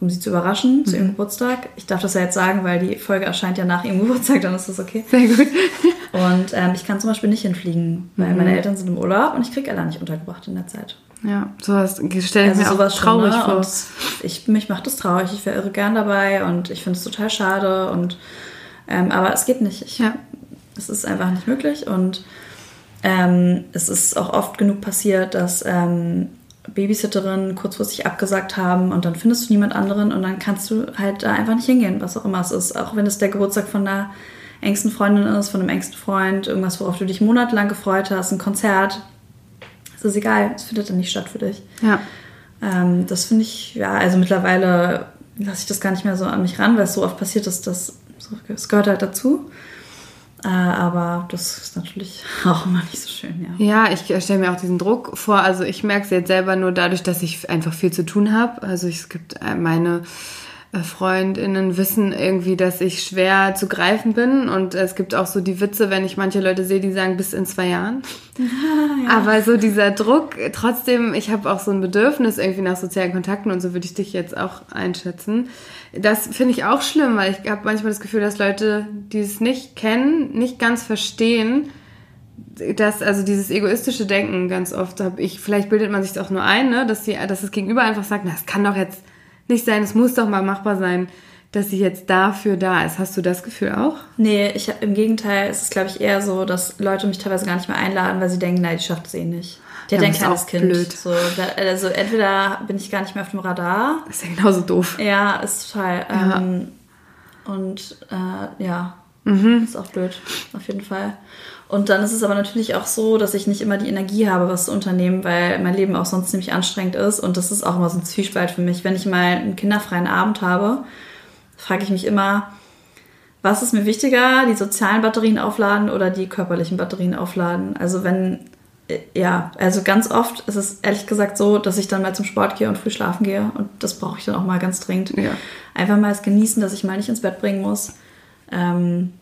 um sie zu überraschen, mhm. zu ihrem Geburtstag. Ich darf das ja jetzt sagen, weil die Folge erscheint ja nach ihrem Geburtstag, dann ist das okay. Sehr gut. Und ähm, ich kann zum Beispiel nicht hinfliegen, weil mhm. meine Eltern sind im Urlaub und ich kriege Ella nicht untergebracht in der Zeit. Ja, sowas stelle ich also mir auch traurig schon, ne? vor. ich, mich macht das traurig. Ich wäre irre gern dabei und ich finde es total schade. Und, ähm, aber es geht nicht. Ich, ja. Es ist einfach nicht möglich. Und ähm, es ist auch oft genug passiert, dass ähm, Babysitterinnen kurzfristig abgesagt haben und dann findest du niemand anderen und dann kannst du halt da einfach nicht hingehen, was auch immer es ist. Auch wenn es der Geburtstag von einer engsten Freundin ist, von einem engsten Freund, irgendwas, worauf du dich monatelang gefreut hast, ein Konzert ist egal, es findet dann nicht statt für dich. Ja. Ähm, das finde ich, ja, also mittlerweile lasse ich das gar nicht mehr so an mich ran, weil es so oft passiert ist, dass es gehört halt dazu. Äh, aber das ist natürlich auch immer nicht so schön, ja. Ja, ich stelle mir auch diesen Druck vor. Also ich merke es jetzt selber nur dadurch, dass ich einfach viel zu tun habe. Also es gibt äh, meine Freundinnen wissen irgendwie, dass ich schwer zu greifen bin. Und es gibt auch so die Witze, wenn ich manche Leute sehe, die sagen bis in zwei Jahren. Ja. Aber so dieser Druck, trotzdem, ich habe auch so ein Bedürfnis irgendwie nach sozialen Kontakten und so würde ich dich jetzt auch einschätzen. Das finde ich auch schlimm, weil ich habe manchmal das Gefühl, dass Leute, die es nicht kennen, nicht ganz verstehen, dass also dieses egoistische Denken ganz oft habe ich, vielleicht bildet man sich das auch nur ein, ne, dass, die, dass das Gegenüber einfach sagt, na, es kann doch jetzt nicht sein, es muss doch mal machbar sein, dass sie jetzt dafür da ist. Hast du das Gefühl auch? Nee, ich im Gegenteil, es ist glaube ich eher so, dass Leute mich teilweise gar nicht mehr einladen, weil sie denken, nein, die schafft es eh nicht. Die hat ja, ein kleines Kind. Blöd. So, da, also entweder bin ich gar nicht mehr auf dem Radar. Das ist ja genauso doof. Ja, ist total. Ja. Ähm, und äh, ja, mhm. ist auch blöd, auf jeden Fall. Und dann ist es aber natürlich auch so, dass ich nicht immer die Energie habe, was zu unternehmen, weil mein Leben auch sonst ziemlich anstrengend ist. Und das ist auch immer so ein Zwiespalt für mich. Wenn ich mal einen kinderfreien Abend habe, frage ich mich immer, was ist mir wichtiger, die sozialen Batterien aufladen oder die körperlichen Batterien aufladen? Also wenn, äh, ja, also ganz oft ist es ehrlich gesagt so, dass ich dann mal zum Sport gehe und früh schlafen gehe. Und das brauche ich dann auch mal ganz dringend. Ja. Einfach mal es genießen, dass ich mal nicht ins Bett bringen muss. Ähm,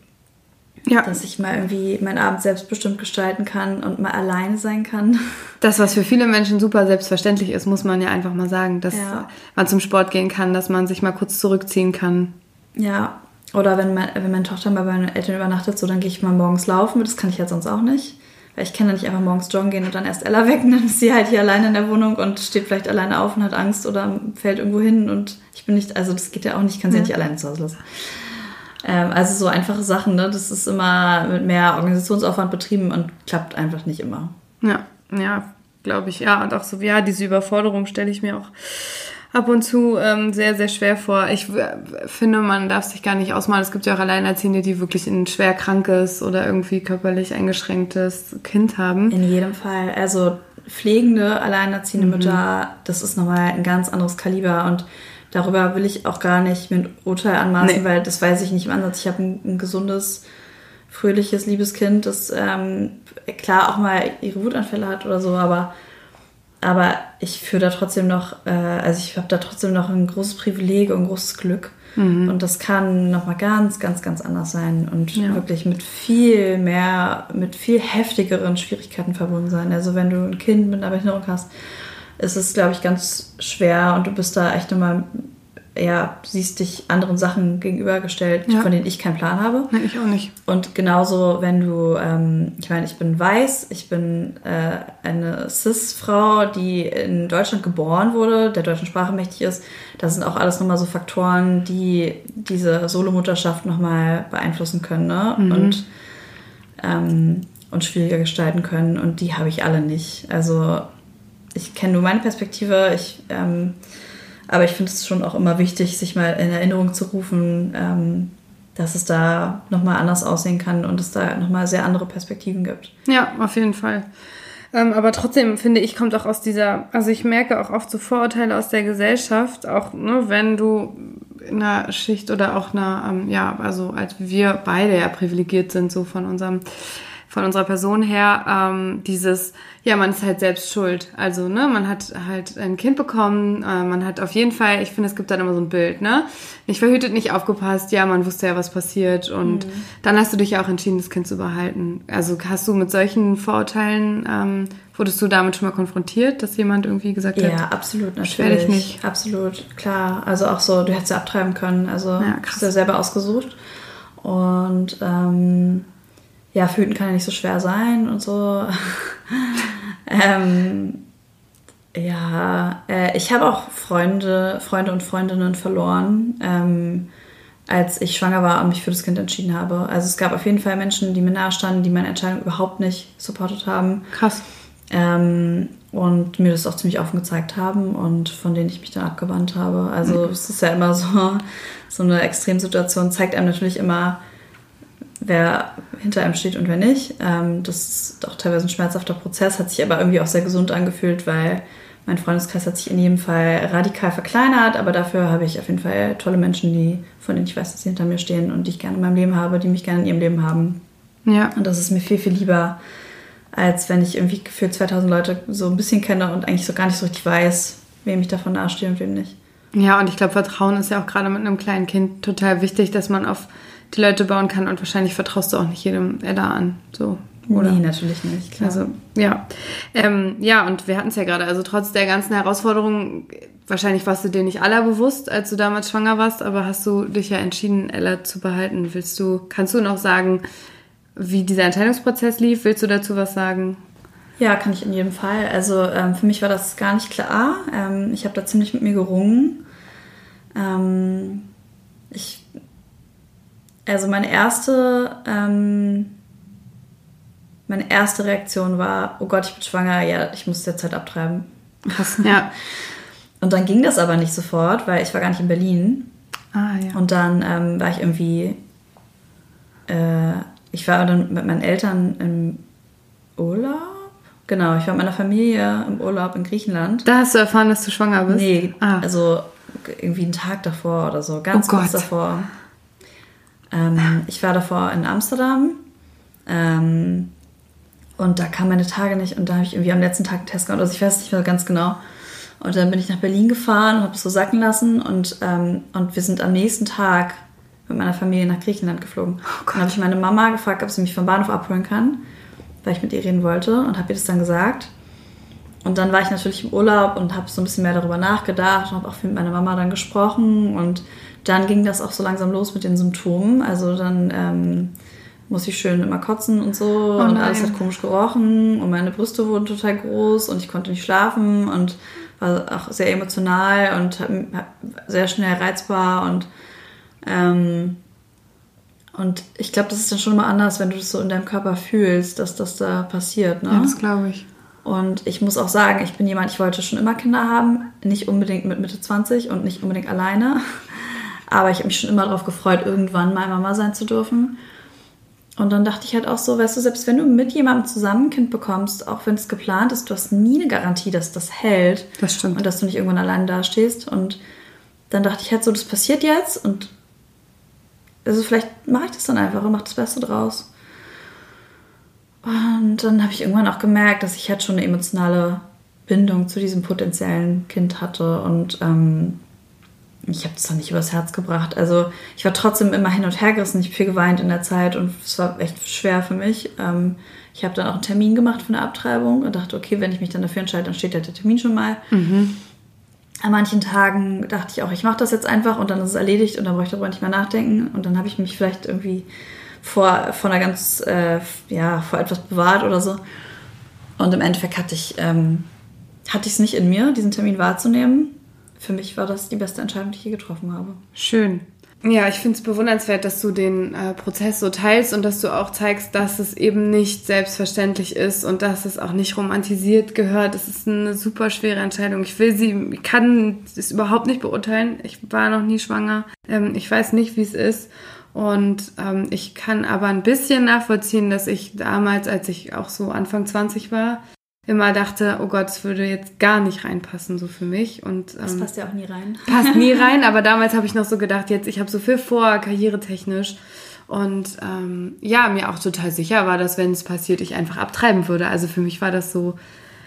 ja. Dass ich mal irgendwie meinen Abend selbstbestimmt gestalten kann und mal alleine sein kann. Das, was für viele Menschen super selbstverständlich ist, muss man ja einfach mal sagen, dass ja. man zum Sport gehen kann, dass man sich mal kurz zurückziehen kann. Ja, oder wenn, mein, wenn meine Tochter mal bei meinen Eltern übernachtet, so dann gehe ich mal morgens laufen. Das kann ich halt sonst auch nicht. Weil ich kann ja nicht einfach morgens joggen gehen und dann erst Ella wecken. Dann ist sie halt hier alleine in der Wohnung und steht vielleicht alleine auf und hat Angst oder fällt irgendwo hin. Und ich bin nicht, also das geht ja auch nicht, ich kann sie ja nicht alleine zu Hause lassen. Ähm, also so einfache Sachen, ne? Das ist immer mit mehr Organisationsaufwand betrieben und klappt einfach nicht immer. Ja, ja, glaube ich. Ja, und auch so, ja, diese Überforderung stelle ich mir auch ab und zu ähm, sehr, sehr schwer vor. Ich finde, man darf sich gar nicht ausmalen. Es gibt ja auch Alleinerziehende, die wirklich ein schwer krankes oder irgendwie körperlich eingeschränktes Kind haben. In jedem Fall. Also pflegende, alleinerziehende mhm. Mütter, das ist nochmal ein ganz anderes Kaliber und darüber will ich auch gar nicht mit Urteil anmaßen, nee. weil das weiß ich nicht im Ansatz. Ich habe ein, ein gesundes, fröhliches, liebes Kind, das ähm, klar auch mal ihre Wutanfälle hat oder so, aber aber ich führe da trotzdem noch, äh, also ich habe da trotzdem noch ein großes Privileg und ein großes Glück. Mhm. Und das kann nochmal ganz, ganz, ganz anders sein und ja. wirklich mit viel mehr, mit viel heftigeren Schwierigkeiten verbunden sein. Also wenn du ein Kind mit einer Behinderung hast, ist es, glaube ich, ganz schwer und du bist da echt nochmal ja, siehst dich anderen Sachen gegenübergestellt, ja. von denen ich keinen Plan habe. Nee, ich auch nicht. Und genauso, wenn du, ähm, ich meine, ich bin weiß, ich bin äh, eine Cis-Frau, die in Deutschland geboren wurde, der deutschen Sprache mächtig ist. Das sind auch alles nochmal so Faktoren, die diese Solomutterschaft nochmal beeinflussen können ne? Mhm. und, ähm, und schwieriger gestalten können. Und die habe ich alle nicht. Also ich kenne nur meine Perspektive. Ich ähm, aber ich finde es schon auch immer wichtig, sich mal in Erinnerung zu rufen, ähm, dass es da nochmal anders aussehen kann und es da nochmal sehr andere Perspektiven gibt. Ja, auf jeden Fall. Ähm, aber trotzdem finde ich, kommt auch aus dieser, also ich merke auch oft so Vorurteile aus der Gesellschaft, auch ne, wenn du in einer Schicht oder auch einer, ähm, ja, also als wir beide ja privilegiert sind, so von unserem von unserer Person her ähm, dieses, ja, man ist halt selbst schuld. Also, ne, man hat halt ein Kind bekommen, äh, man hat auf jeden Fall, ich finde, es gibt dann immer so ein Bild, ne? Nicht verhütet, nicht aufgepasst, ja, man wusste ja, was passiert und mhm. dann hast du dich ja auch entschieden, das Kind zu behalten. Also hast du mit solchen Vorurteilen, ähm, wurdest du damit schon mal konfrontiert, dass jemand irgendwie gesagt ja, hat? Ja, absolut, natürlich. Ich nicht. Absolut, klar. Also auch so, du hättest ja abtreiben können, also ja, krass. hast du ja selber ausgesucht. Und ähm, ja, Föten kann ja nicht so schwer sein und so. ähm, ja, äh, ich habe auch Freunde, Freunde und Freundinnen verloren, ähm, als ich schwanger war und mich für das Kind entschieden habe. Also es gab auf jeden Fall Menschen, die mir nahestanden, die meine Entscheidung überhaupt nicht supportet haben. Krass. Ähm, und mir das auch ziemlich offen gezeigt haben und von denen ich mich dann abgewandt habe. Also mhm. es ist ja immer so, so eine Extremsituation, zeigt einem natürlich immer, wer hinter einem steht und wer nicht. Ähm, das ist auch teilweise ein schmerzhafter Prozess, hat sich aber irgendwie auch sehr gesund angefühlt, weil mein Freundeskreis hat sich in jedem Fall radikal verkleinert, aber dafür habe ich auf jeden Fall tolle Menschen, die, von denen ich weiß, dass sie hinter mir stehen und die ich gerne in meinem Leben habe, die mich gerne in ihrem Leben haben. Ja. Und das ist mir viel, viel lieber, als wenn ich irgendwie für 2000 Leute so ein bisschen kenne und eigentlich so gar nicht so richtig weiß, wem ich davon nahestehe und wem nicht. Ja, und ich glaube, Vertrauen ist ja auch gerade mit einem kleinen Kind total wichtig, dass man auf die Leute bauen kann und wahrscheinlich vertraust du auch nicht jedem Edda an. So, oder? Nee, natürlich nicht. Klar. Also, ja. Ähm, ja, und wir hatten es ja gerade, also trotz der ganzen Herausforderungen, wahrscheinlich warst du dir nicht aller bewusst, als du damals schwanger warst, aber hast du dich ja entschieden, Ella zu behalten. Willst du, kannst du noch sagen, wie dieser Entscheidungsprozess lief? Willst du dazu was sagen? Ja, kann ich in jedem Fall. Also ähm, für mich war das gar nicht klar. Ähm, ich habe da ziemlich mit mir gerungen. Ähm, ich also meine erste, ähm, meine erste Reaktion war, oh Gott, ich bin schwanger, ja, ich muss derzeit abtreiben. Krass, ja. Und dann ging das aber nicht sofort, weil ich war gar nicht in Berlin. Ah, ja. Und dann ähm, war ich irgendwie, äh, ich war dann mit meinen Eltern im Urlaub. Genau, ich war mit meiner Familie im Urlaub in Griechenland. Da hast du erfahren, dass du schwanger bist? Nee, ah. also irgendwie einen Tag davor oder so, ganz oh kurz davor. Ähm, ich war davor in Amsterdam ähm, und da kamen meine Tage nicht und da habe ich irgendwie am letzten Tag einen Test gemacht, also ich weiß nicht mehr ganz genau. Und dann bin ich nach Berlin gefahren und habe es so sacken lassen und, ähm, und wir sind am nächsten Tag mit meiner Familie nach Griechenland geflogen. Oh dann habe ich meine Mama gefragt, ob sie mich vom Bahnhof abholen kann, weil ich mit ihr reden wollte und habe ihr das dann gesagt. und dann war ich natürlich im Urlaub und habe so ein bisschen mehr darüber nachgedacht und habe auch mit meiner Mama dann gesprochen und dann ging das auch so langsam los mit den Symptomen. Also dann ähm, muss ich schön immer kotzen und so Oh und alles hat komisch gerochen und meine Brüste wurden total groß und ich konnte nicht schlafen und war auch sehr emotional und hab, hab sehr schnell reizbar und ähm, und ich glaube, das ist dann schon mal anders, wenn du das so in deinem Körper fühlst, dass das da passiert. Ne? Ja, das glaube ich. Und ich muss auch sagen, ich bin jemand, ich wollte schon immer Kinder haben, nicht unbedingt mit Mitte 20 und nicht unbedingt alleine. Aber ich habe mich schon immer darauf gefreut, irgendwann mal Mama sein zu dürfen. Und dann dachte ich halt auch so, weißt du, selbst wenn du mit jemandem zusammen ein Kind bekommst, auch wenn es geplant ist, du hast nie eine Garantie, dass das hält. Das stimmt. Und dass du nicht irgendwann allein dastehst. Und dann dachte ich halt so, das passiert jetzt und also vielleicht mache ich das dann einfach und mache das Beste draus. Und dann habe ich irgendwann auch gemerkt, dass ich halt schon eine emotionale Bindung zu diesem potenziellen Kind hatte und ähm, ich habe es dann nicht übers Herz gebracht. Also ich war trotzdem immer hin und her gerissen, ich habe viel geweint in der Zeit und es war echt schwer für mich. Ähm, ich habe dann auch einen Termin gemacht für eine Abtreibung und dachte, okay, wenn ich mich dann dafür entscheide, dann steht ja der Termin schon mal. An manchen Tagen dachte ich auch, ich mache das jetzt einfach und dann ist es erledigt und dann brauche ich darüber nicht mehr nachdenken. Und dann habe ich mich vielleicht irgendwie vor, vor einer ganz, äh, ja, vor etwas bewahrt oder so. Und im Endeffekt hatte ich ähm, hatte ich es nicht in mir, diesen Termin wahrzunehmen. Für mich war das die beste Entscheidung, die ich je getroffen habe. Schön. Ja, ich finde es bewundernswert, dass du den äh, Prozess so teilst und dass du auch zeigst, dass es eben nicht selbstverständlich ist und dass es auch nicht romantisiert gehört. Es ist eine super schwere Entscheidung. Ich will sie, ich kann es überhaupt nicht beurteilen. Ich war noch nie schwanger. Ähm, ich weiß nicht, wie es ist. Und ähm, ich kann aber ein bisschen nachvollziehen, dass ich damals, als ich auch so Anfang 20 war, immer dachte, oh Gott, es würde jetzt gar nicht reinpassen so für mich. Und Das ähm, passt ja auch nie rein. passt nie rein, aber damals habe ich noch so gedacht, jetzt ich habe so viel vor, karrieretechnisch. Und ähm, ja, mir auch total sicher war, dass wenn es passiert, ich einfach abtreiben würde. Also für mich war das so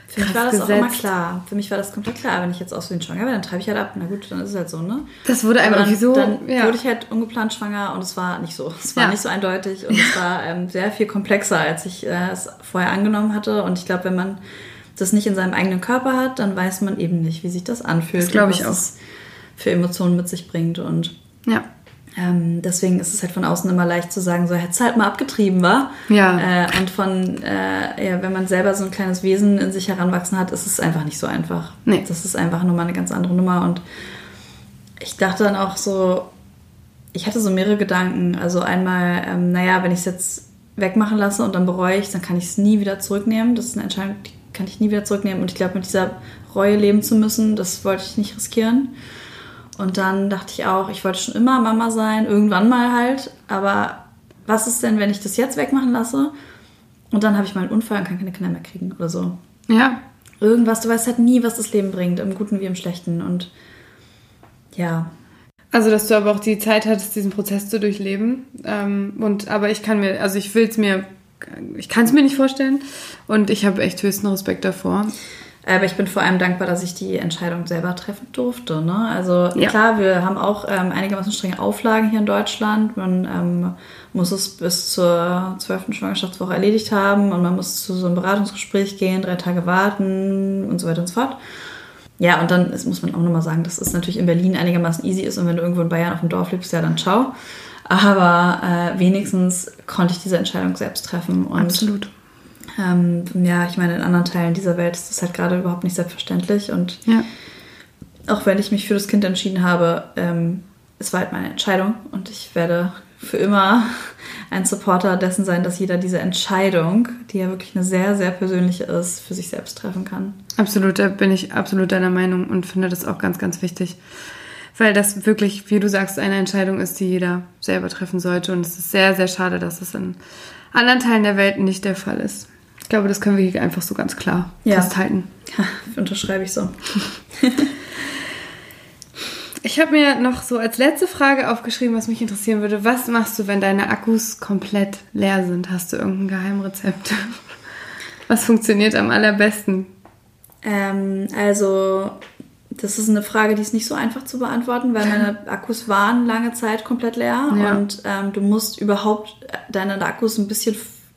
Für mich war das auch immer gesetzt. klar. Für mich war das komplett klar. Wenn ich jetzt aus Versehen schwanger werde, dann treibe ich halt ab. Na gut, dann ist es halt so, ne? Das wurde einfach dann, so. dann ja. wurde ich halt ungeplant schwanger und es war nicht so. Es war Ja. nicht so eindeutig und es war ähm, sehr viel komplexer, als ich äh, es vorher angenommen hatte. Und ich glaube, wenn man das nicht in seinem eigenen Körper hat, dann weiß man eben nicht, wie sich das anfühlt. Das glaube ich was auch. es für Emotionen mit sich bringt. Und ja. Ähm, deswegen ist es halt von außen immer leicht zu sagen, so hätte halt mal abgetrieben, war. Ja. Äh, und von, äh, ja, wenn man selber so ein kleines Wesen in sich heranwachsen hat, ist es einfach nicht so einfach. Nee. Das ist einfach nur mal eine ganz andere Nummer. Und ich dachte dann auch so, ich hatte so mehrere Gedanken. Also einmal, ähm, naja, wenn ich es jetzt wegmachen lasse und dann bereue ich dann kann ich es nie wieder zurücknehmen. Das ist eine Entscheidung, die kann ich nie wieder zurücknehmen. Und ich glaube, mit dieser Reue leben zu müssen, das wollte ich nicht riskieren. Und dann dachte ich auch, ich wollte schon immer Mama sein, irgendwann mal halt. Aber was ist denn, wenn ich das jetzt wegmachen lasse? Und dann habe ich mal einen Unfall und kann keine Kinder mehr kriegen oder so. Ja. Irgendwas, du weißt halt nie, was das Leben bringt, im Guten wie im Schlechten. Und ja, Also, dass du aber auch die Zeit hattest, diesen Prozess zu durchleben. Ähm, und aber ich kann mir, also ich will es mir, ich kann es mir nicht vorstellen. Und ich habe echt höchsten Respekt davor. Aber ich bin vor allem dankbar, dass ich die Entscheidung selber treffen durfte. Ne? Also Ja. klar, wir haben auch ähm, einigermaßen strenge Auflagen hier in Deutschland. Man ähm, muss es bis zur zwölften Schwangerschaftswoche erledigt haben und man muss zu so einem Beratungsgespräch gehen, drei Tage warten und so weiter und so fort. Ja, und dann ist, muss man auch nochmal sagen, dass es natürlich in Berlin einigermaßen easy ist und wenn du irgendwo in Bayern auf dem Dorf lebst, ja dann ciao. Aber äh, wenigstens konnte ich diese Entscheidung selbst treffen. Und ähm, ja, ich meine, in anderen Teilen dieser Welt ist das halt gerade überhaupt nicht selbstverständlich. Und Ja. auch wenn ich mich für das Kind entschieden habe, ähm, es war halt meine Entscheidung. Und ich werde für immer ein Supporter dessen sein, dass jeder diese Entscheidung, die ja wirklich eine sehr, sehr persönliche ist, für sich selbst treffen kann. Absolut, da bin ich absolut deiner Meinung und finde das auch ganz, ganz wichtig. Weil das wirklich, wie du sagst, eine Entscheidung ist, die jeder selber treffen sollte. Und es ist sehr, sehr schade, dass es in anderen Teilen der Welt nicht der Fall ist. Ich glaube, das können wir hier einfach so ganz klar Ja. festhalten. Unterschreibe ich so. Ich habe mir noch so als letzte Frage aufgeschrieben, was mich interessieren würde. Was machst du, wenn deine Akkus komplett leer sind? Hast du irgendein Geheimrezept? Was funktioniert am allerbesten? Ähm, also, das ist eine Frage, die ist nicht so einfach zu beantworten, weil meine Akkus waren lange Zeit komplett leer Ja. und ähm, du musst überhaupt deine Akkus ein bisschen,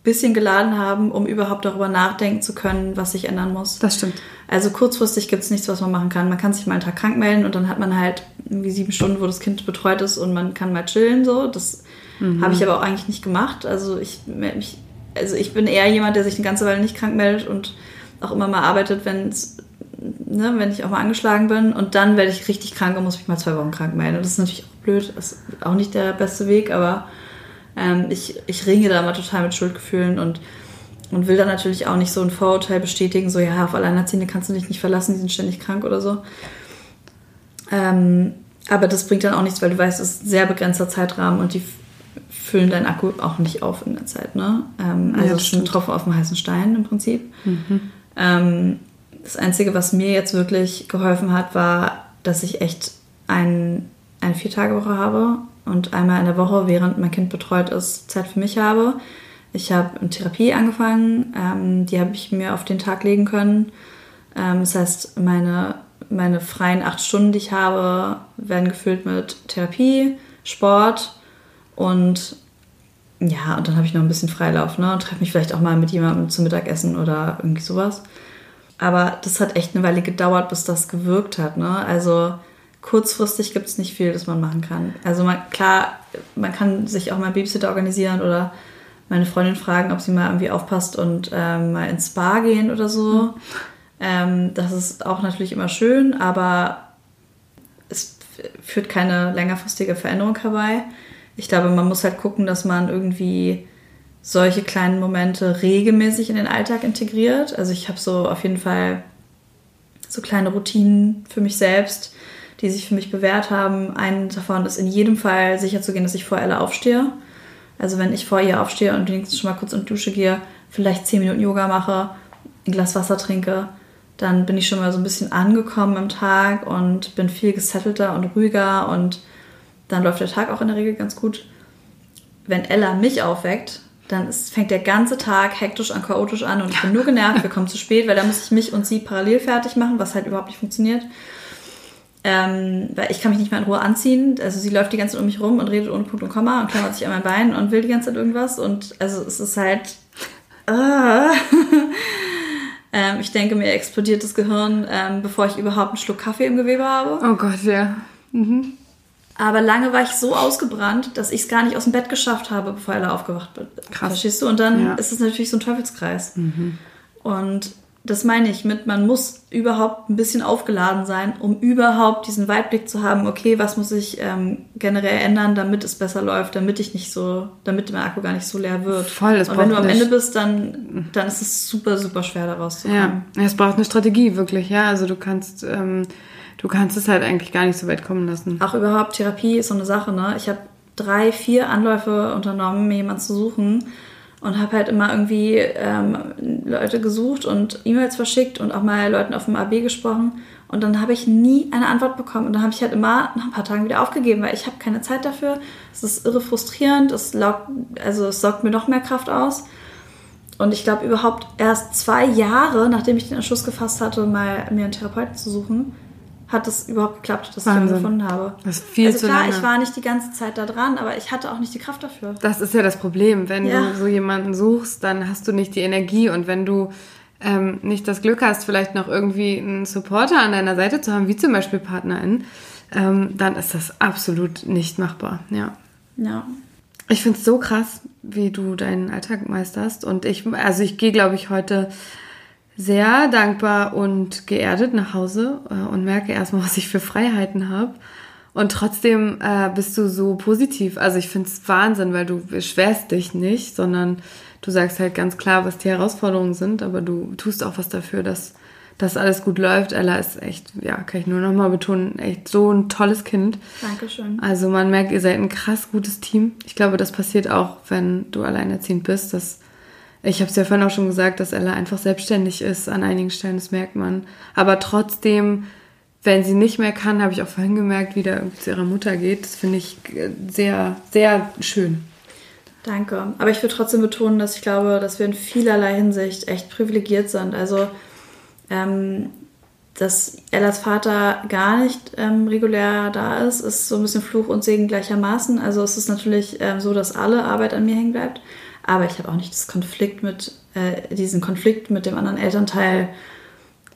bisschen geladen haben, um überhaupt darüber nachdenken zu können, was sich ändern muss. Das stimmt. Also kurzfristig gibt es nichts, was man machen kann. Man kann sich mal einen Tag krank melden und dann hat man halt irgendwie sieben Stunden, wo das Kind betreut ist und man kann mal chillen. So, das mhm. habe ich aber auch eigentlich nicht gemacht. Also ich melde mich, also ich bin eher jemand, der sich eine ganze Weile nicht krank meldet und auch immer mal arbeitet, wenn ne, wenn ich auch mal angeschlagen bin und dann werde ich richtig krank und muss mich mal zwei Wochen krank melden. Das ist natürlich auch blöd, das ist auch nicht der beste Weg, aber ähm, ich, ich ringe da mal total mit Schuldgefühlen und, und will dann natürlich auch nicht so ein Vorurteil bestätigen, so ja, auf Alleinerziehende kannst du dich nicht verlassen, die sind ständig krank oder so. Ähm, aber das bringt dann auch nichts, weil du weißt, es ist ein sehr begrenzter Zeitrahmen und die füllen deinen Akku auch nicht auf in der Zeit. Ne? Ähm, also ja, ein Tropfen auf dem heißen Stein im Prinzip. Mhm. Ähm, das Einzige, was mir jetzt wirklich geholfen hat, war, dass ich echt ein, eine Viertagewoche habe und einmal in der Woche, während mein Kind betreut ist, Zeit für mich habe. Ich habe eine Therapie angefangen, ähm, die habe ich mir auf den Tag legen können. Ähm, das heißt, meine, meine freien acht Stunden, die ich habe, werden gefüllt mit Therapie, Sport und ja, und dann habe ich noch ein bisschen Freilauf ne, und treffe mich vielleicht auch mal mit jemandem zum Mittagessen oder irgendwie sowas. Aber das hat echt eine Weile gedauert, bis das gewirkt hat. Ne? Also kurzfristig gibt es nicht viel, das man machen kann. Also man, klar, man kann sich auch mal Babysitter organisieren oder meine Freundin fragen, ob sie mal irgendwie aufpasst und ähm, mal ins Spa gehen oder so. Mhm. Ähm, das ist auch natürlich immer schön, aber es führt keine längerfristige Veränderung herbei. Ich glaube, man muss halt gucken, dass man irgendwie solche kleinen Momente regelmäßig in den Alltag integriert. Also ich habe so auf jeden Fall so kleine Routinen für mich selbst, die sich für mich bewährt haben. Einen davon ist in jedem Fall sicher zu gehen, dass ich vor Ella aufstehe. Also wenn ich vor ihr aufstehe und wenigstens schon mal kurz in die Dusche gehe, vielleicht zehn Minuten Yoga mache, ein Glas Wasser trinke, dann bin ich schon mal so ein bisschen angekommen im Tag und bin viel gesettelter und ruhiger und dann läuft der Tag auch in der Regel ganz gut. Wenn Ella mich aufweckt, dann ist, fängt der ganze Tag hektisch und chaotisch an und ich bin nur genervt, wir kommen zu spät, weil da muss ich mich und sie parallel fertig machen, was halt überhaupt nicht funktioniert. Ähm, weil ich kann mich nicht mehr in Ruhe anziehen. Also sie läuft die ganze Zeit um mich rum und redet ohne Punkt und Komma und klammert sich an mein Bein und will die ganze Zeit irgendwas. Und also es ist halt. Uh. ähm, ich denke, mir explodiert das Gehirn, ähm, bevor ich überhaupt einen Schluck Kaffee im Gewebe habe. Oh Gott, ja. Mhm. Aber lange war ich so ausgebrannt, dass ich es gar nicht aus dem Bett geschafft habe, bevor Ella aufgewacht bin. Krass. Verstehst du? Und dann ja. ist es natürlich so ein Teufelskreis. Mhm. Und das meine ich mit, man muss überhaupt ein bisschen aufgeladen sein, um überhaupt diesen Weitblick zu haben, okay, was muss ich ähm, generell ändern, damit es besser läuft, damit ich nicht so, damit mein Akku gar nicht so leer wird. Voll, das Und wenn du am Ende bist, dann, dann ist es super, super schwer, da rauszukommen. Ja, es braucht eine Strategie, wirklich, ja. Also du kannst ähm, du kannst es halt eigentlich gar nicht so weit kommen lassen. Auch überhaupt Therapie ist so eine Sache, ne? Ich habe drei, vier Anläufe unternommen, mir jemanden zu suchen und habe halt immer irgendwie ähm, Leute gesucht und E-Mails verschickt und auch mal Leuten auf dem AB gesprochen und dann habe ich nie eine Antwort bekommen und dann habe ich halt immer nach ein paar Tagen wieder aufgegeben, weil ich habe keine Zeit dafür. Es ist irre frustrierend, es, laugt, also es sorgt mir noch mehr Kraft aus. Und ich glaube überhaupt erst zwei Jahre, nachdem ich den Entschluss gefasst hatte, mal mir einen Therapeuten zu suchen, hat es überhaupt geklappt, dass Wahnsinn. ich ihn gefunden habe. Das ist viel also zu klar, lange. ich war nicht die ganze Zeit da dran, aber ich hatte auch nicht die Kraft dafür. Das ist ja das Problem. Wenn ja. du so jemanden suchst, dann hast du nicht die Energie und wenn du ähm, nicht das Glück hast, vielleicht noch irgendwie einen Supporter an deiner Seite zu haben, wie zum Beispiel PartnerInnen, ähm, dann ist das absolut nicht machbar. Ja. Ja. Ich finde es so krass, wie du deinen Alltag meisterst. Und ich, also ich gehe, glaube ich, heute sehr dankbar und geerdet nach Hause äh, und merke erstmal, was ich für Freiheiten habe. Und trotzdem äh, bist du so positiv. Also ich finde es Wahnsinn, weil du beschwerst dich nicht, sondern du sagst halt ganz klar, was die Herausforderungen sind, aber du tust auch was dafür, dass das alles gut läuft. Ella ist echt, ja, kann ich nur nochmal betonen, echt so ein tolles Kind. Dankeschön. Also man merkt, ihr seid ein krass gutes Team. Ich glaube, das passiert auch, wenn du alleinerziehend bist, dass ich habe es ja vorhin auch schon gesagt, dass Ella einfach selbstständig ist an einigen Stellen, das merkt man. Aber trotzdem, wenn sie nicht mehr kann, habe ich auch vorhin gemerkt, wie der zu ihrer Mutter geht. Das finde ich sehr, sehr schön. Danke. Aber ich will trotzdem betonen, dass ich glaube, dass wir in vielerlei Hinsicht echt privilegiert sind. Also, ähm, dass Ellas Vater gar nicht ähm, regulär da ist, ist so ein bisschen Fluch und Segen gleichermaßen. Also es ist natürlich ähm, so, dass alle Arbeit an mir hängen bleibt. Aber ich habe auch nicht das Konflikt mit, äh, diesen Konflikt mit dem anderen Elternteil,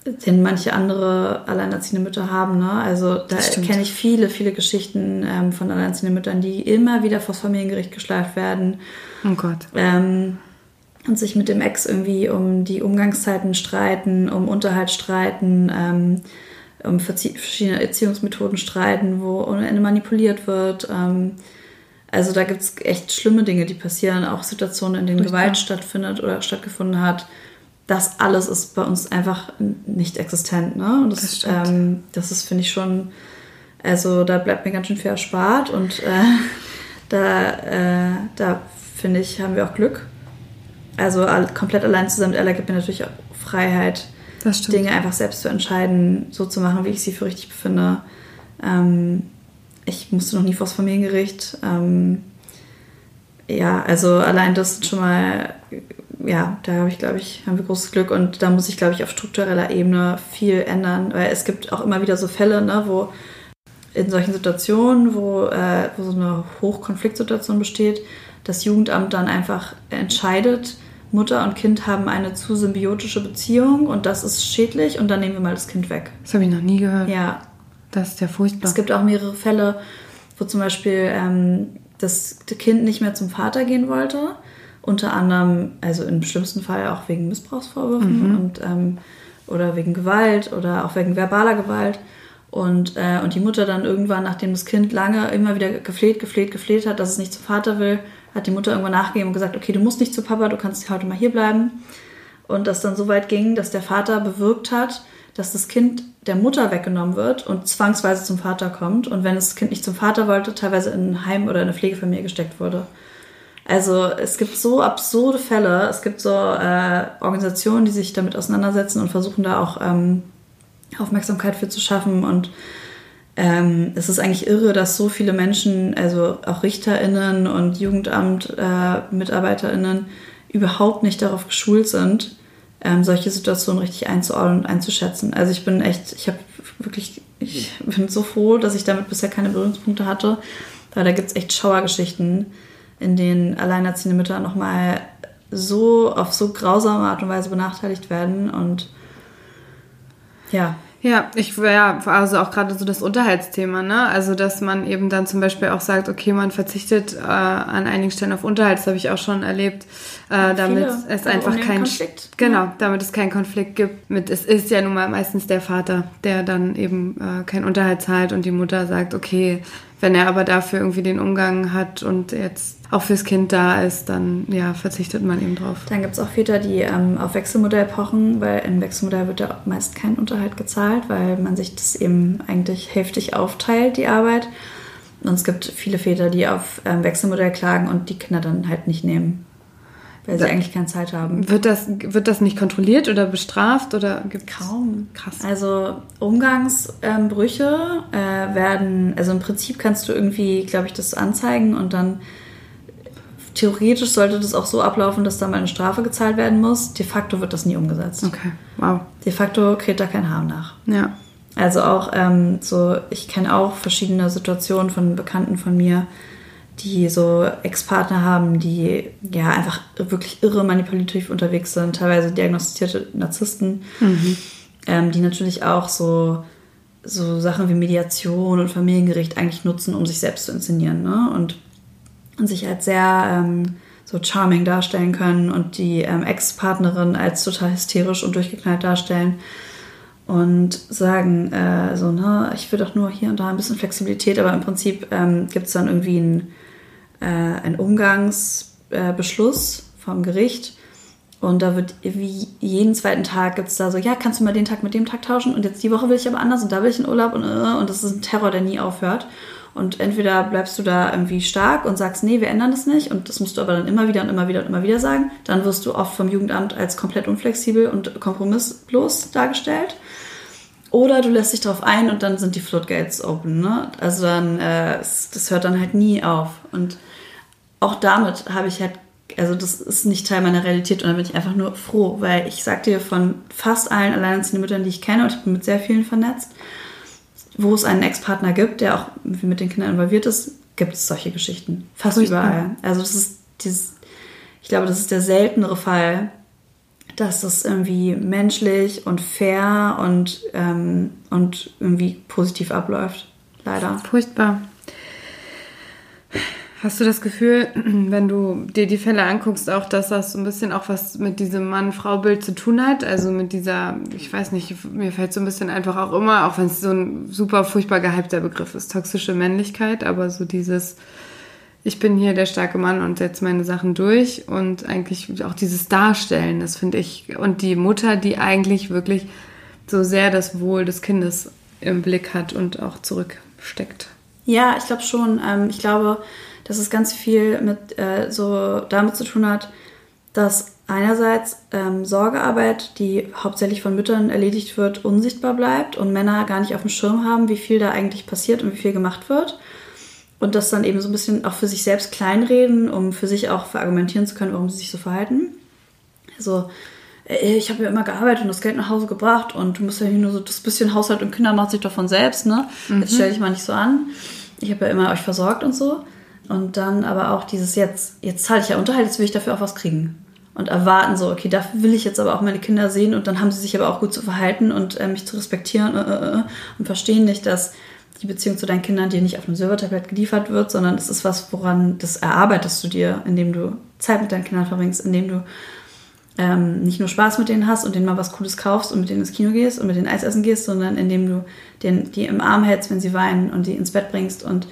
den manche andere alleinerziehende Mütter haben. Ne? Also da kenne ich viele, viele Geschichten ähm, von alleinerziehenden Müttern, die immer wieder vor das Familiengericht geschleift werden. Oh Gott. Ähm, und sich mit dem Ex irgendwie um die Umgangszeiten streiten, um Unterhalt streiten, ähm, um verschiedene Erziehungsmethoden streiten, wo ohne Ende manipuliert wird. Ähm, also da gibt es echt schlimme Dinge, die passieren, auch Situationen, in denen Richtig. Gewalt stattfindet oder stattgefunden hat. Das alles ist bei uns einfach nicht existent. Ne? Und das, das, ähm, das ist, finde ich, schon, also da bleibt mir ganz schön viel erspart und äh, da, äh, da finde ich, haben wir auch Glück. Also komplett allein zusammen mit Ella gibt mir natürlich auch Freiheit, Dinge einfach selbst zu entscheiden, so zu machen, wie ich sie für richtig befinde. Ähm, ich musste noch nie vors Familiengericht. Ähm, ja, also allein das schon mal, ja, da habe ich, glaube ich, haben wir großes Glück und da muss ich, glaube ich, auf struktureller Ebene viel ändern, weil es gibt auch immer wieder so Fälle, ne, wo in solchen Situationen, wo, äh, wo so eine Hochkonfliktsituation besteht, das Jugendamt dann einfach entscheidet, Mutter und Kind haben eine zu symbiotische Beziehung und das ist schädlich und dann nehmen wir mal das Kind weg. Das habe ich noch nie gehört. Ja. Das ist ja furchtbar. Es gibt auch mehrere Fälle, wo zum Beispiel ähm, das Kind nicht mehr zum Vater gehen wollte. Unter anderem, also im schlimmsten Fall auch wegen Missbrauchsvorwürfen mhm. und, ähm, oder wegen Gewalt oder auch wegen verbaler Gewalt. Und, äh, und die Mutter dann irgendwann, nachdem das Kind lange immer wieder gefleht, gefleht, gefleht hat, dass es nicht zum Vater will, hat die Mutter irgendwann nachgegeben und gesagt, okay, du musst nicht zu Papa, du kannst heute mal hier bleiben. Und das dann so weit ging, dass der Vater bewirkt hat, dass das Kind der Mutter weggenommen wird und zwangsweise zum Vater kommt. Und wenn das Kind nicht zum Vater wollte, teilweise in ein Heim oder in eine Pflegefamilie gesteckt wurde. Also es gibt so absurde Fälle. Es gibt so äh, Organisationen, die sich damit auseinandersetzen und versuchen da auch ähm, Aufmerksamkeit für zu schaffen. Und ähm, es ist eigentlich irre, dass so viele Menschen, also auch RichterInnen und Jugendamt-MitarbeiterInnen, äh, überhaupt nicht darauf geschult sind, ähm, solche Situationen richtig einzuordnen und einzuschätzen. Also ich bin echt, ich habe wirklich, ich bin so froh, dass ich damit bisher keine Berührungspunkte hatte, weil da gibt es echt Schauergeschichten, in denen alleinerziehende Mütter nochmal so auf so grausame Art und Weise benachteiligt werden und ja. Ja, ich ja, also auch gerade so das Unterhaltsthema, ne? Also dass man eben dann zum Beispiel auch sagt, okay, man verzichtet äh, an einigen Stellen auf Unterhalt, das habe ich auch schon erlebt, äh, damit Viele, es einfach kein Konflikt. Genau, ja. damit es keinen Konflikt gibt. Mit es ist ja nun mal meistens der Vater, der dann eben äh, keinen Unterhalt zahlt und die Mutter sagt, okay, wenn er aber dafür irgendwie den Umgang hat und jetzt auch fürs Kind da ist, dann ja, verzichtet man eben drauf. Dann gibt es auch Väter, die ähm, auf Wechselmodell pochen, weil im Wechselmodell wird ja meist kein Unterhalt gezahlt, weil man sich das eben eigentlich heftig aufteilt, die Arbeit. Und es gibt viele Väter, die auf ähm, Wechselmodell klagen und die Kinder dann halt nicht nehmen. Weil sie eigentlich keine Zeit haben. Wird das, wird das nicht kontrolliert oder bestraft oder gibt's Kaum. Krass. Also Umgangsbrüche äh, werden, also im Prinzip kannst du irgendwie, glaube ich, das anzeigen und dann theoretisch sollte das auch so ablaufen, dass da mal eine Strafe gezahlt werden muss. De facto wird das nie umgesetzt. Okay, wow. De facto kräht da kein Haar nach. Ja. Also auch ähm, so, ich kenne auch verschiedene Situationen von Bekannten von mir, die so Ex-Partner haben, die ja einfach wirklich irre manipulativ unterwegs sind, teilweise diagnostizierte Narzissten, mhm. ähm, die natürlich auch so, so Sachen wie Mediation und Familiengericht eigentlich nutzen, um sich selbst zu inszenieren ne? und, und sich als sehr ähm, so charming darstellen können und die ähm, Ex-Partnerin als total hysterisch und durchgeknallt darstellen und sagen, äh, so, ne, ich will doch nur hier und da ein bisschen Flexibilität, aber im Prinzip ähm, gibt es dann irgendwie ein äh, ein Umgangsbeschluss äh, vom Gericht. Und da wird wie jeden zweiten Tag gibt es da so, ja, kannst du mal den Tag mit dem Tag tauschen und jetzt die Woche will ich aber anders und da will ich in Urlaub und, äh, und das ist ein Terror, der nie aufhört. Und entweder bleibst du da irgendwie stark und sagst, nee, wir ändern das nicht und das musst du aber dann immer wieder und immer wieder und immer wieder sagen. Dann wirst du oft vom Jugendamt als komplett unflexibel und kompromisslos dargestellt. Oder du lässt dich darauf ein und dann sind die Floodgates open. Ne? Also dann, äh, das hört dann halt nie auf. Und auch damit habe ich halt, also das ist nicht Teil meiner Realität und da bin ich einfach nur froh, weil ich sag dir von fast allen alleinerziehenden Müttern, die ich kenne, und ich bin mit sehr vielen vernetzt, wo es einen Ex-Partner gibt, der auch mit den Kindern involviert ist, gibt es solche Geschichten. Fast Furchtbar. überall. Also das ist dieses, ich glaube, das ist der seltenere Fall, dass das irgendwie menschlich und fair und, ähm, und irgendwie positiv abläuft. Leider. Furchtbar. Hast du das Gefühl, wenn du dir die Fälle anguckst, auch, dass das so ein bisschen auch was mit diesem Mann-Frau-Bild zu tun hat? Also mit dieser, ich weiß nicht, mir fällt so ein bisschen einfach auch immer, auch wenn es so ein super furchtbar gehypter Begriff ist, toxische Männlichkeit, aber so dieses, ich bin hier der starke Mann und setze meine Sachen durch und eigentlich auch dieses Darstellen, das finde ich, und die Mutter, die eigentlich wirklich so sehr das Wohl des Kindes im Blick hat und auch zurücksteckt. Ja, ich glaube schon. Ähm, ich glaube, dass es ganz viel mit äh, so damit zu tun hat, dass einerseits ähm, Sorgearbeit, die hauptsächlich von Müttern erledigt wird, unsichtbar bleibt und Männer gar nicht auf dem Schirm haben, wie viel da eigentlich passiert und wie viel gemacht wird. Und das dann eben so ein bisschen auch für sich selbst kleinreden, um für sich auch verargumentieren zu können, warum sie sich so verhalten. Also, äh, ich habe ja immer gearbeitet und das Geld nach Hause gebracht und du musst ja nicht nur so das bisschen Haushalt und Kinder macht sich doch von selbst, ne? Mhm. Jetzt stell dich mal nicht so an. Ich habe ja immer euch versorgt und so. Und dann aber auch dieses jetzt, jetzt zahle ich ja Unterhalt, jetzt will ich dafür auch was kriegen. Und erwarten so, okay, dafür will ich jetzt aber auch meine Kinder sehen und dann haben sie sich aber auch gut zu verhalten und äh, mich zu respektieren äh, äh, äh und verstehen nicht, dass die Beziehung zu deinen Kindern dir nicht auf einem Silbertablett geliefert wird, sondern es ist was, woran das erarbeitest du dir, indem du Zeit mit deinen Kindern verbringst, indem du ähm, nicht nur Spaß mit denen hast und denen mal was Cooles kaufst und mit denen ins Kino gehst und mit denen Eis essen gehst, sondern indem du den, die im Arm hältst, wenn sie weinen und die ins Bett bringst und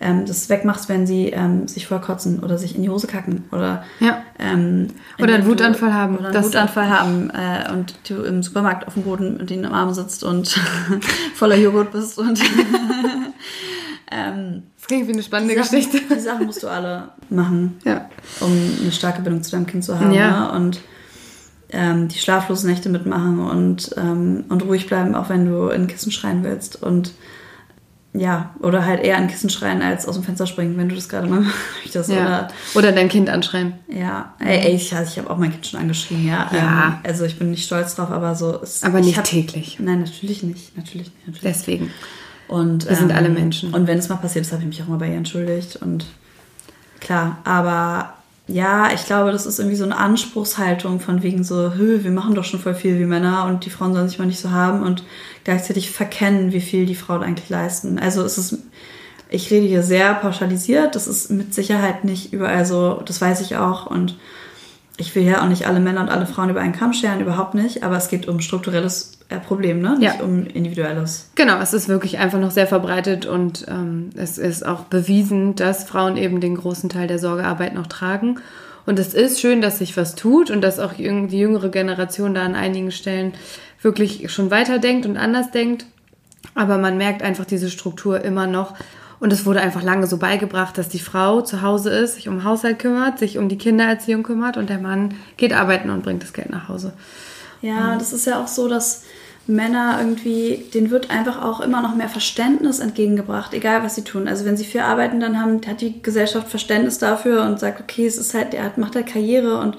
ähm, das wegmachst, wenn sie ähm, sich vollkotzen oder sich in die Hose kacken oder ja. ähm, oder einen Wutanfall haben. Oder einen Wutanfall haben äh, und du im Supermarkt auf dem Boden mit denen im Arm sitzt und voller Joghurt bist und ähm, das klingt wie eine spannende die Sachen, Geschichte. Die Sachen musst du alle machen, ja. um eine starke Bindung zu deinem Kind zu haben. Ja. Ne? Und ähm, die schlaflosen Nächte mitmachen und, ähm, und ruhig bleiben, auch wenn du in Kissen schreien willst. Und ja, oder halt eher an Kissen schreien als aus dem Fenster springen, wenn du das gerade mal möchtest. Ja. Oder, oder dein Kind anschreien. Ja, ey, ey ich, also ich habe auch mein Kind schon angeschrien, ja. ja. Ähm, also ich bin nicht stolz drauf, aber so. Es, aber nicht hab, täglich. Nein, natürlich nicht. Natürlich nicht. Natürlich. Deswegen. Und, Wir sind ähm, alle Menschen. Und wenn es mal passiert ist, habe ich mich auch mal bei ihr entschuldigt. Und klar, aber ja, ich glaube, das ist irgendwie so eine Anspruchshaltung von wegen so, Hö, wir machen doch schon voll viel wie Männer und die Frauen sollen sich mal nicht so haben und gleichzeitig verkennen, wie viel die Frauen eigentlich leisten. Also es ist, ich rede hier sehr pauschalisiert, das ist mit Sicherheit nicht überall so, das weiß ich auch und ich will ja auch nicht alle Männer und alle Frauen über einen Kamm scheren, überhaupt nicht, aber es geht um strukturelles äh, Problem, ne? Nicht ja. um individuelles. Genau, es ist wirklich einfach noch sehr verbreitet und ähm, es ist auch bewiesen, dass Frauen eben den großen Teil der Sorgearbeit noch tragen. Und es ist schön, dass sich was tut und dass auch die jüngere Generation da an einigen Stellen wirklich schon weiterdenkt und anders denkt. Aber man merkt einfach diese Struktur immer noch. Und es wurde einfach lange so beigebracht, dass die Frau zu Hause ist, sich um Haushalt kümmert, sich um die Kindererziehung kümmert und der Mann geht arbeiten und bringt das Geld nach Hause. Ja, und das ist ja auch so, dass Männer irgendwie, denen wird einfach auch immer noch mehr Verständnis entgegengebracht, egal was sie tun. Also wenn sie viel arbeiten, dann haben, hat die Gesellschaft Verständnis dafür und sagt, okay, es ist halt, der macht halt Karriere und,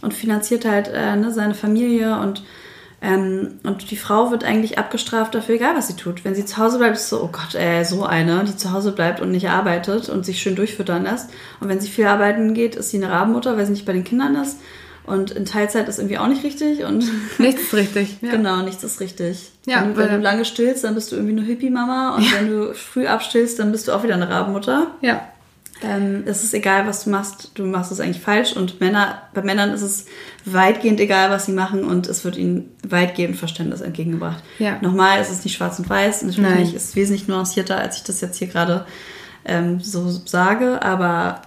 und finanziert halt äh, ne, seine Familie und ähm, und die Frau wird eigentlich abgestraft dafür, egal was sie tut. Wenn sie zu Hause bleibt, ist so, oh Gott, äh, so eine, die zu Hause bleibt und nicht arbeitet und sich schön durchfüttern lässt. Und wenn sie viel arbeiten geht, ist sie eine Rabenmutter, weil sie nicht bei den Kindern ist. Und in Teilzeit ist irgendwie auch nicht richtig. Und nichts ist richtig. Ja. Genau, nichts ist richtig. Ja, wenn, wenn du lange stillst, dann bist du irgendwie eine Hippie-Mama. Und ja. wenn du früh abstillst, dann bist du auch wieder eine Rabenmutter. Ja. Ähm, es ist egal, was du machst, du machst es eigentlich falsch. Und Männer, bei Männern ist es weitgehend egal, was sie machen und es wird ihnen weitgehend Verständnis entgegengebracht. Ja. Nochmal, es ist nicht schwarz und weiß, natürlich ist es wesentlich nuancierter, als ich das jetzt hier gerade ähm, so sage, aber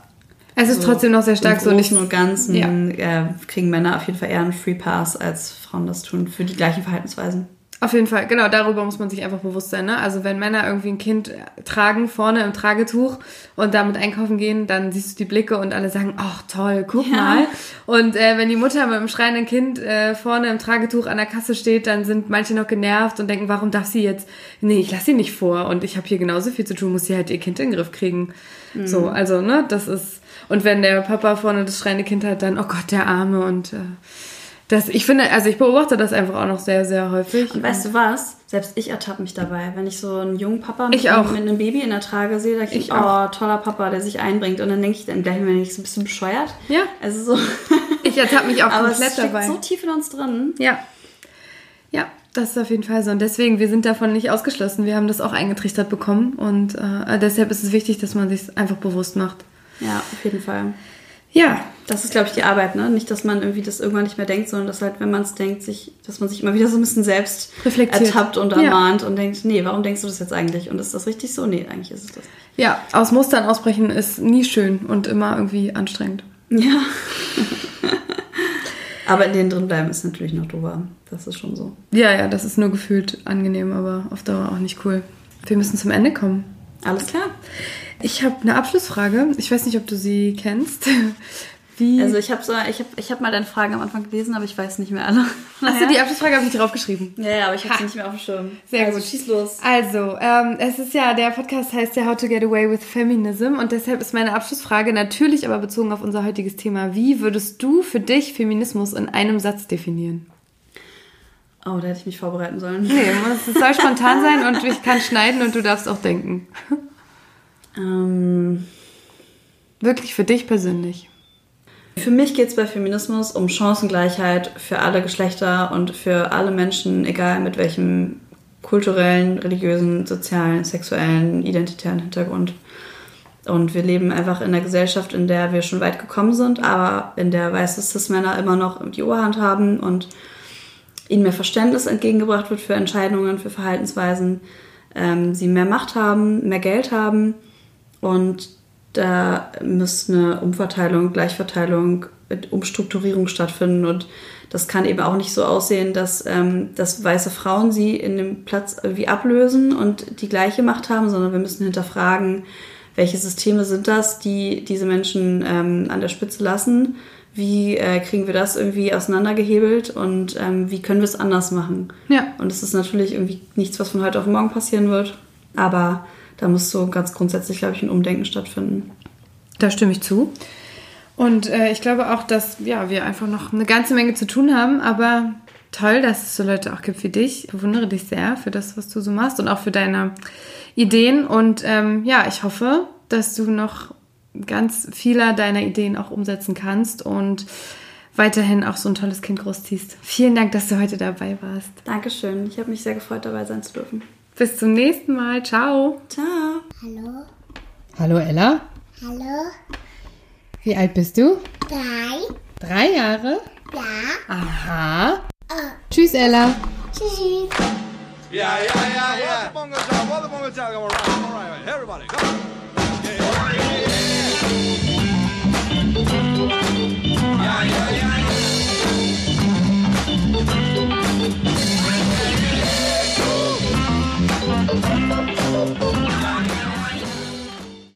es ist so trotzdem noch sehr stark so. Im Großen und Ganzen ja. äh, kriegen Männer auf jeden Fall eher einen Free Pass, als Frauen das tun, für die gleichen Verhaltensweisen. Auf jeden Fall, genau, darüber muss man sich einfach bewusst sein. Ne? Also wenn Männer irgendwie ein Kind tragen, vorne im Tragetuch und damit einkaufen gehen, dann siehst du die Blicke und alle sagen, ach toll, guck ja. mal. Und äh, wenn die Mutter mit dem schreienden Kind äh, vorne im Tragetuch an der Kasse steht, dann sind manche noch genervt und denken, warum darf sie jetzt, nee, ich lasse sie nicht vor und ich habe hier genauso viel zu tun, muss sie halt ihr Kind in den Griff kriegen. Mhm. So, also, ne, das ist, und wenn der Papa vorne das schreiende Kind hat, dann, oh Gott, der Arme und... Äh, Das, ich finde, also ich beobachte das einfach auch noch sehr, sehr häufig. Und weißt du was? Selbst ich ertappe mich dabei. Wenn ich so einen jungen Papa mit, mit einem Baby in der Trage sehe, denke ich, Ich oh, auch. toller Papa, der sich einbringt. Und dann denke ich dann gleich, wenn ich so ein bisschen bescheuert. Ja. Also so. Ich ertappe mich auch Aber komplett es steckt dabei. so tief in uns drin. Ja. Ja, das ist auf jeden Fall so. Und deswegen, wir sind davon nicht ausgeschlossen. Wir haben das auch eingetrichtert bekommen. Und äh, deshalb ist es wichtig, dass man sich einfach bewusst macht. Ja, auf jeden Fall. Ja, Das ist, glaube ich, die Arbeit, ne? Nicht, dass man irgendwie das irgendwann nicht mehr denkt, sondern dass halt, wenn man es denkt, sich, dass man sich immer wieder so ein bisschen selbst Reflektiert. ertappt und Ja. ermahnt und denkt, nee, warum denkst du das jetzt eigentlich? Und ist das richtig so? Nee, eigentlich ist es das. ja, aus Mustern ausbrechen ist nie schön und immer irgendwie anstrengend. Ja. Aber in denen drin bleiben ist natürlich noch drüber. Das ist schon so. Ja, ja, das ist nur gefühlt angenehm, aber auf Dauer auch nicht cool. Wir müssen zum Ende kommen. Alles klar. Ich habe eine Abschlussfrage. Ich weiß nicht, ob du sie kennst. Wie? Also ich habe so, ich hab, ich hab mal deine Fragen am Anfang gelesen, aber ich weiß nicht mehr alle. Achso, die Abschlussfrage habe ich draufgeschrieben. Ja, ja, aber ich habe sie nicht mehr auf dem Schirm. Sehr also, gut. schieß los. Also, ähm, es ist ja, der Podcast heißt ja How to Get Away with Feminism und deshalb ist meine Abschlussfrage natürlich aber bezogen auf unser heutiges Thema. Wie würdest du für dich Feminismus in einem Satz definieren? Oh, da hätte ich mich vorbereiten sollen. Nee, es soll spontan sein und ich kann schneiden und du darfst auch denken. Ähm, Wirklich für dich persönlich. Für mich geht es bei Feminismus um Chancengleichheit für alle Geschlechter und für alle Menschen, egal mit welchem kulturellen, religiösen, sozialen, sexuellen, identitären Hintergrund. Und wir leben einfach in einer Gesellschaft, in der wir schon weit gekommen sind, aber in der weiße Cis-Männer immer noch die Oberhand haben und ihnen mehr Verständnis entgegengebracht wird für Entscheidungen, für Verhaltensweisen, ähm, sie mehr Macht haben, mehr Geld haben und da muss eine Umverteilung, Gleichverteilung, Umstrukturierung stattfinden und das kann eben auch nicht so aussehen, dass, ähm, dass weiße Frauen sie in dem Platz irgendwie ablösen und die gleiche Macht haben, sondern wir müssen hinterfragen, welche Systeme sind das, die diese Menschen ähm, an der Spitze lassen, wie äh, kriegen wir das irgendwie auseinandergehebelt und ähm, wie können wir es anders machen. Ja. Und es ist natürlich irgendwie nichts, was von heute auf morgen passieren wird, aber da muss so ganz grundsätzlich, glaube ich, ein Umdenken stattfinden. Da stimme ich zu. Und äh, ich glaube auch, dass ja, wir einfach noch eine ganze Menge zu tun haben, aber toll, dass es so Leute auch gibt wie dich. Ich bewundere dich sehr für das, was du so machst und auch für deine Ideen. Und ähm, ja, ich hoffe, dass du noch ganz viele deiner Ideen auch umsetzen kannst und weiterhin auch so ein tolles Kind großziehst. Vielen Dank, dass du heute dabei warst. Dankeschön. Ich habe mich sehr gefreut, dabei sein zu dürfen. Bis zum nächsten Mal. Ciao. Ciao. Hallo, Hallo Ella. hallo, Wie alt bist du? drei, Drei Jahre. ja, Aha. Tschüss Ella. tschüss. Yeah, yeah, yeah, yeah. Bongo job, all the bongo job, all right, all right, everybody, come on.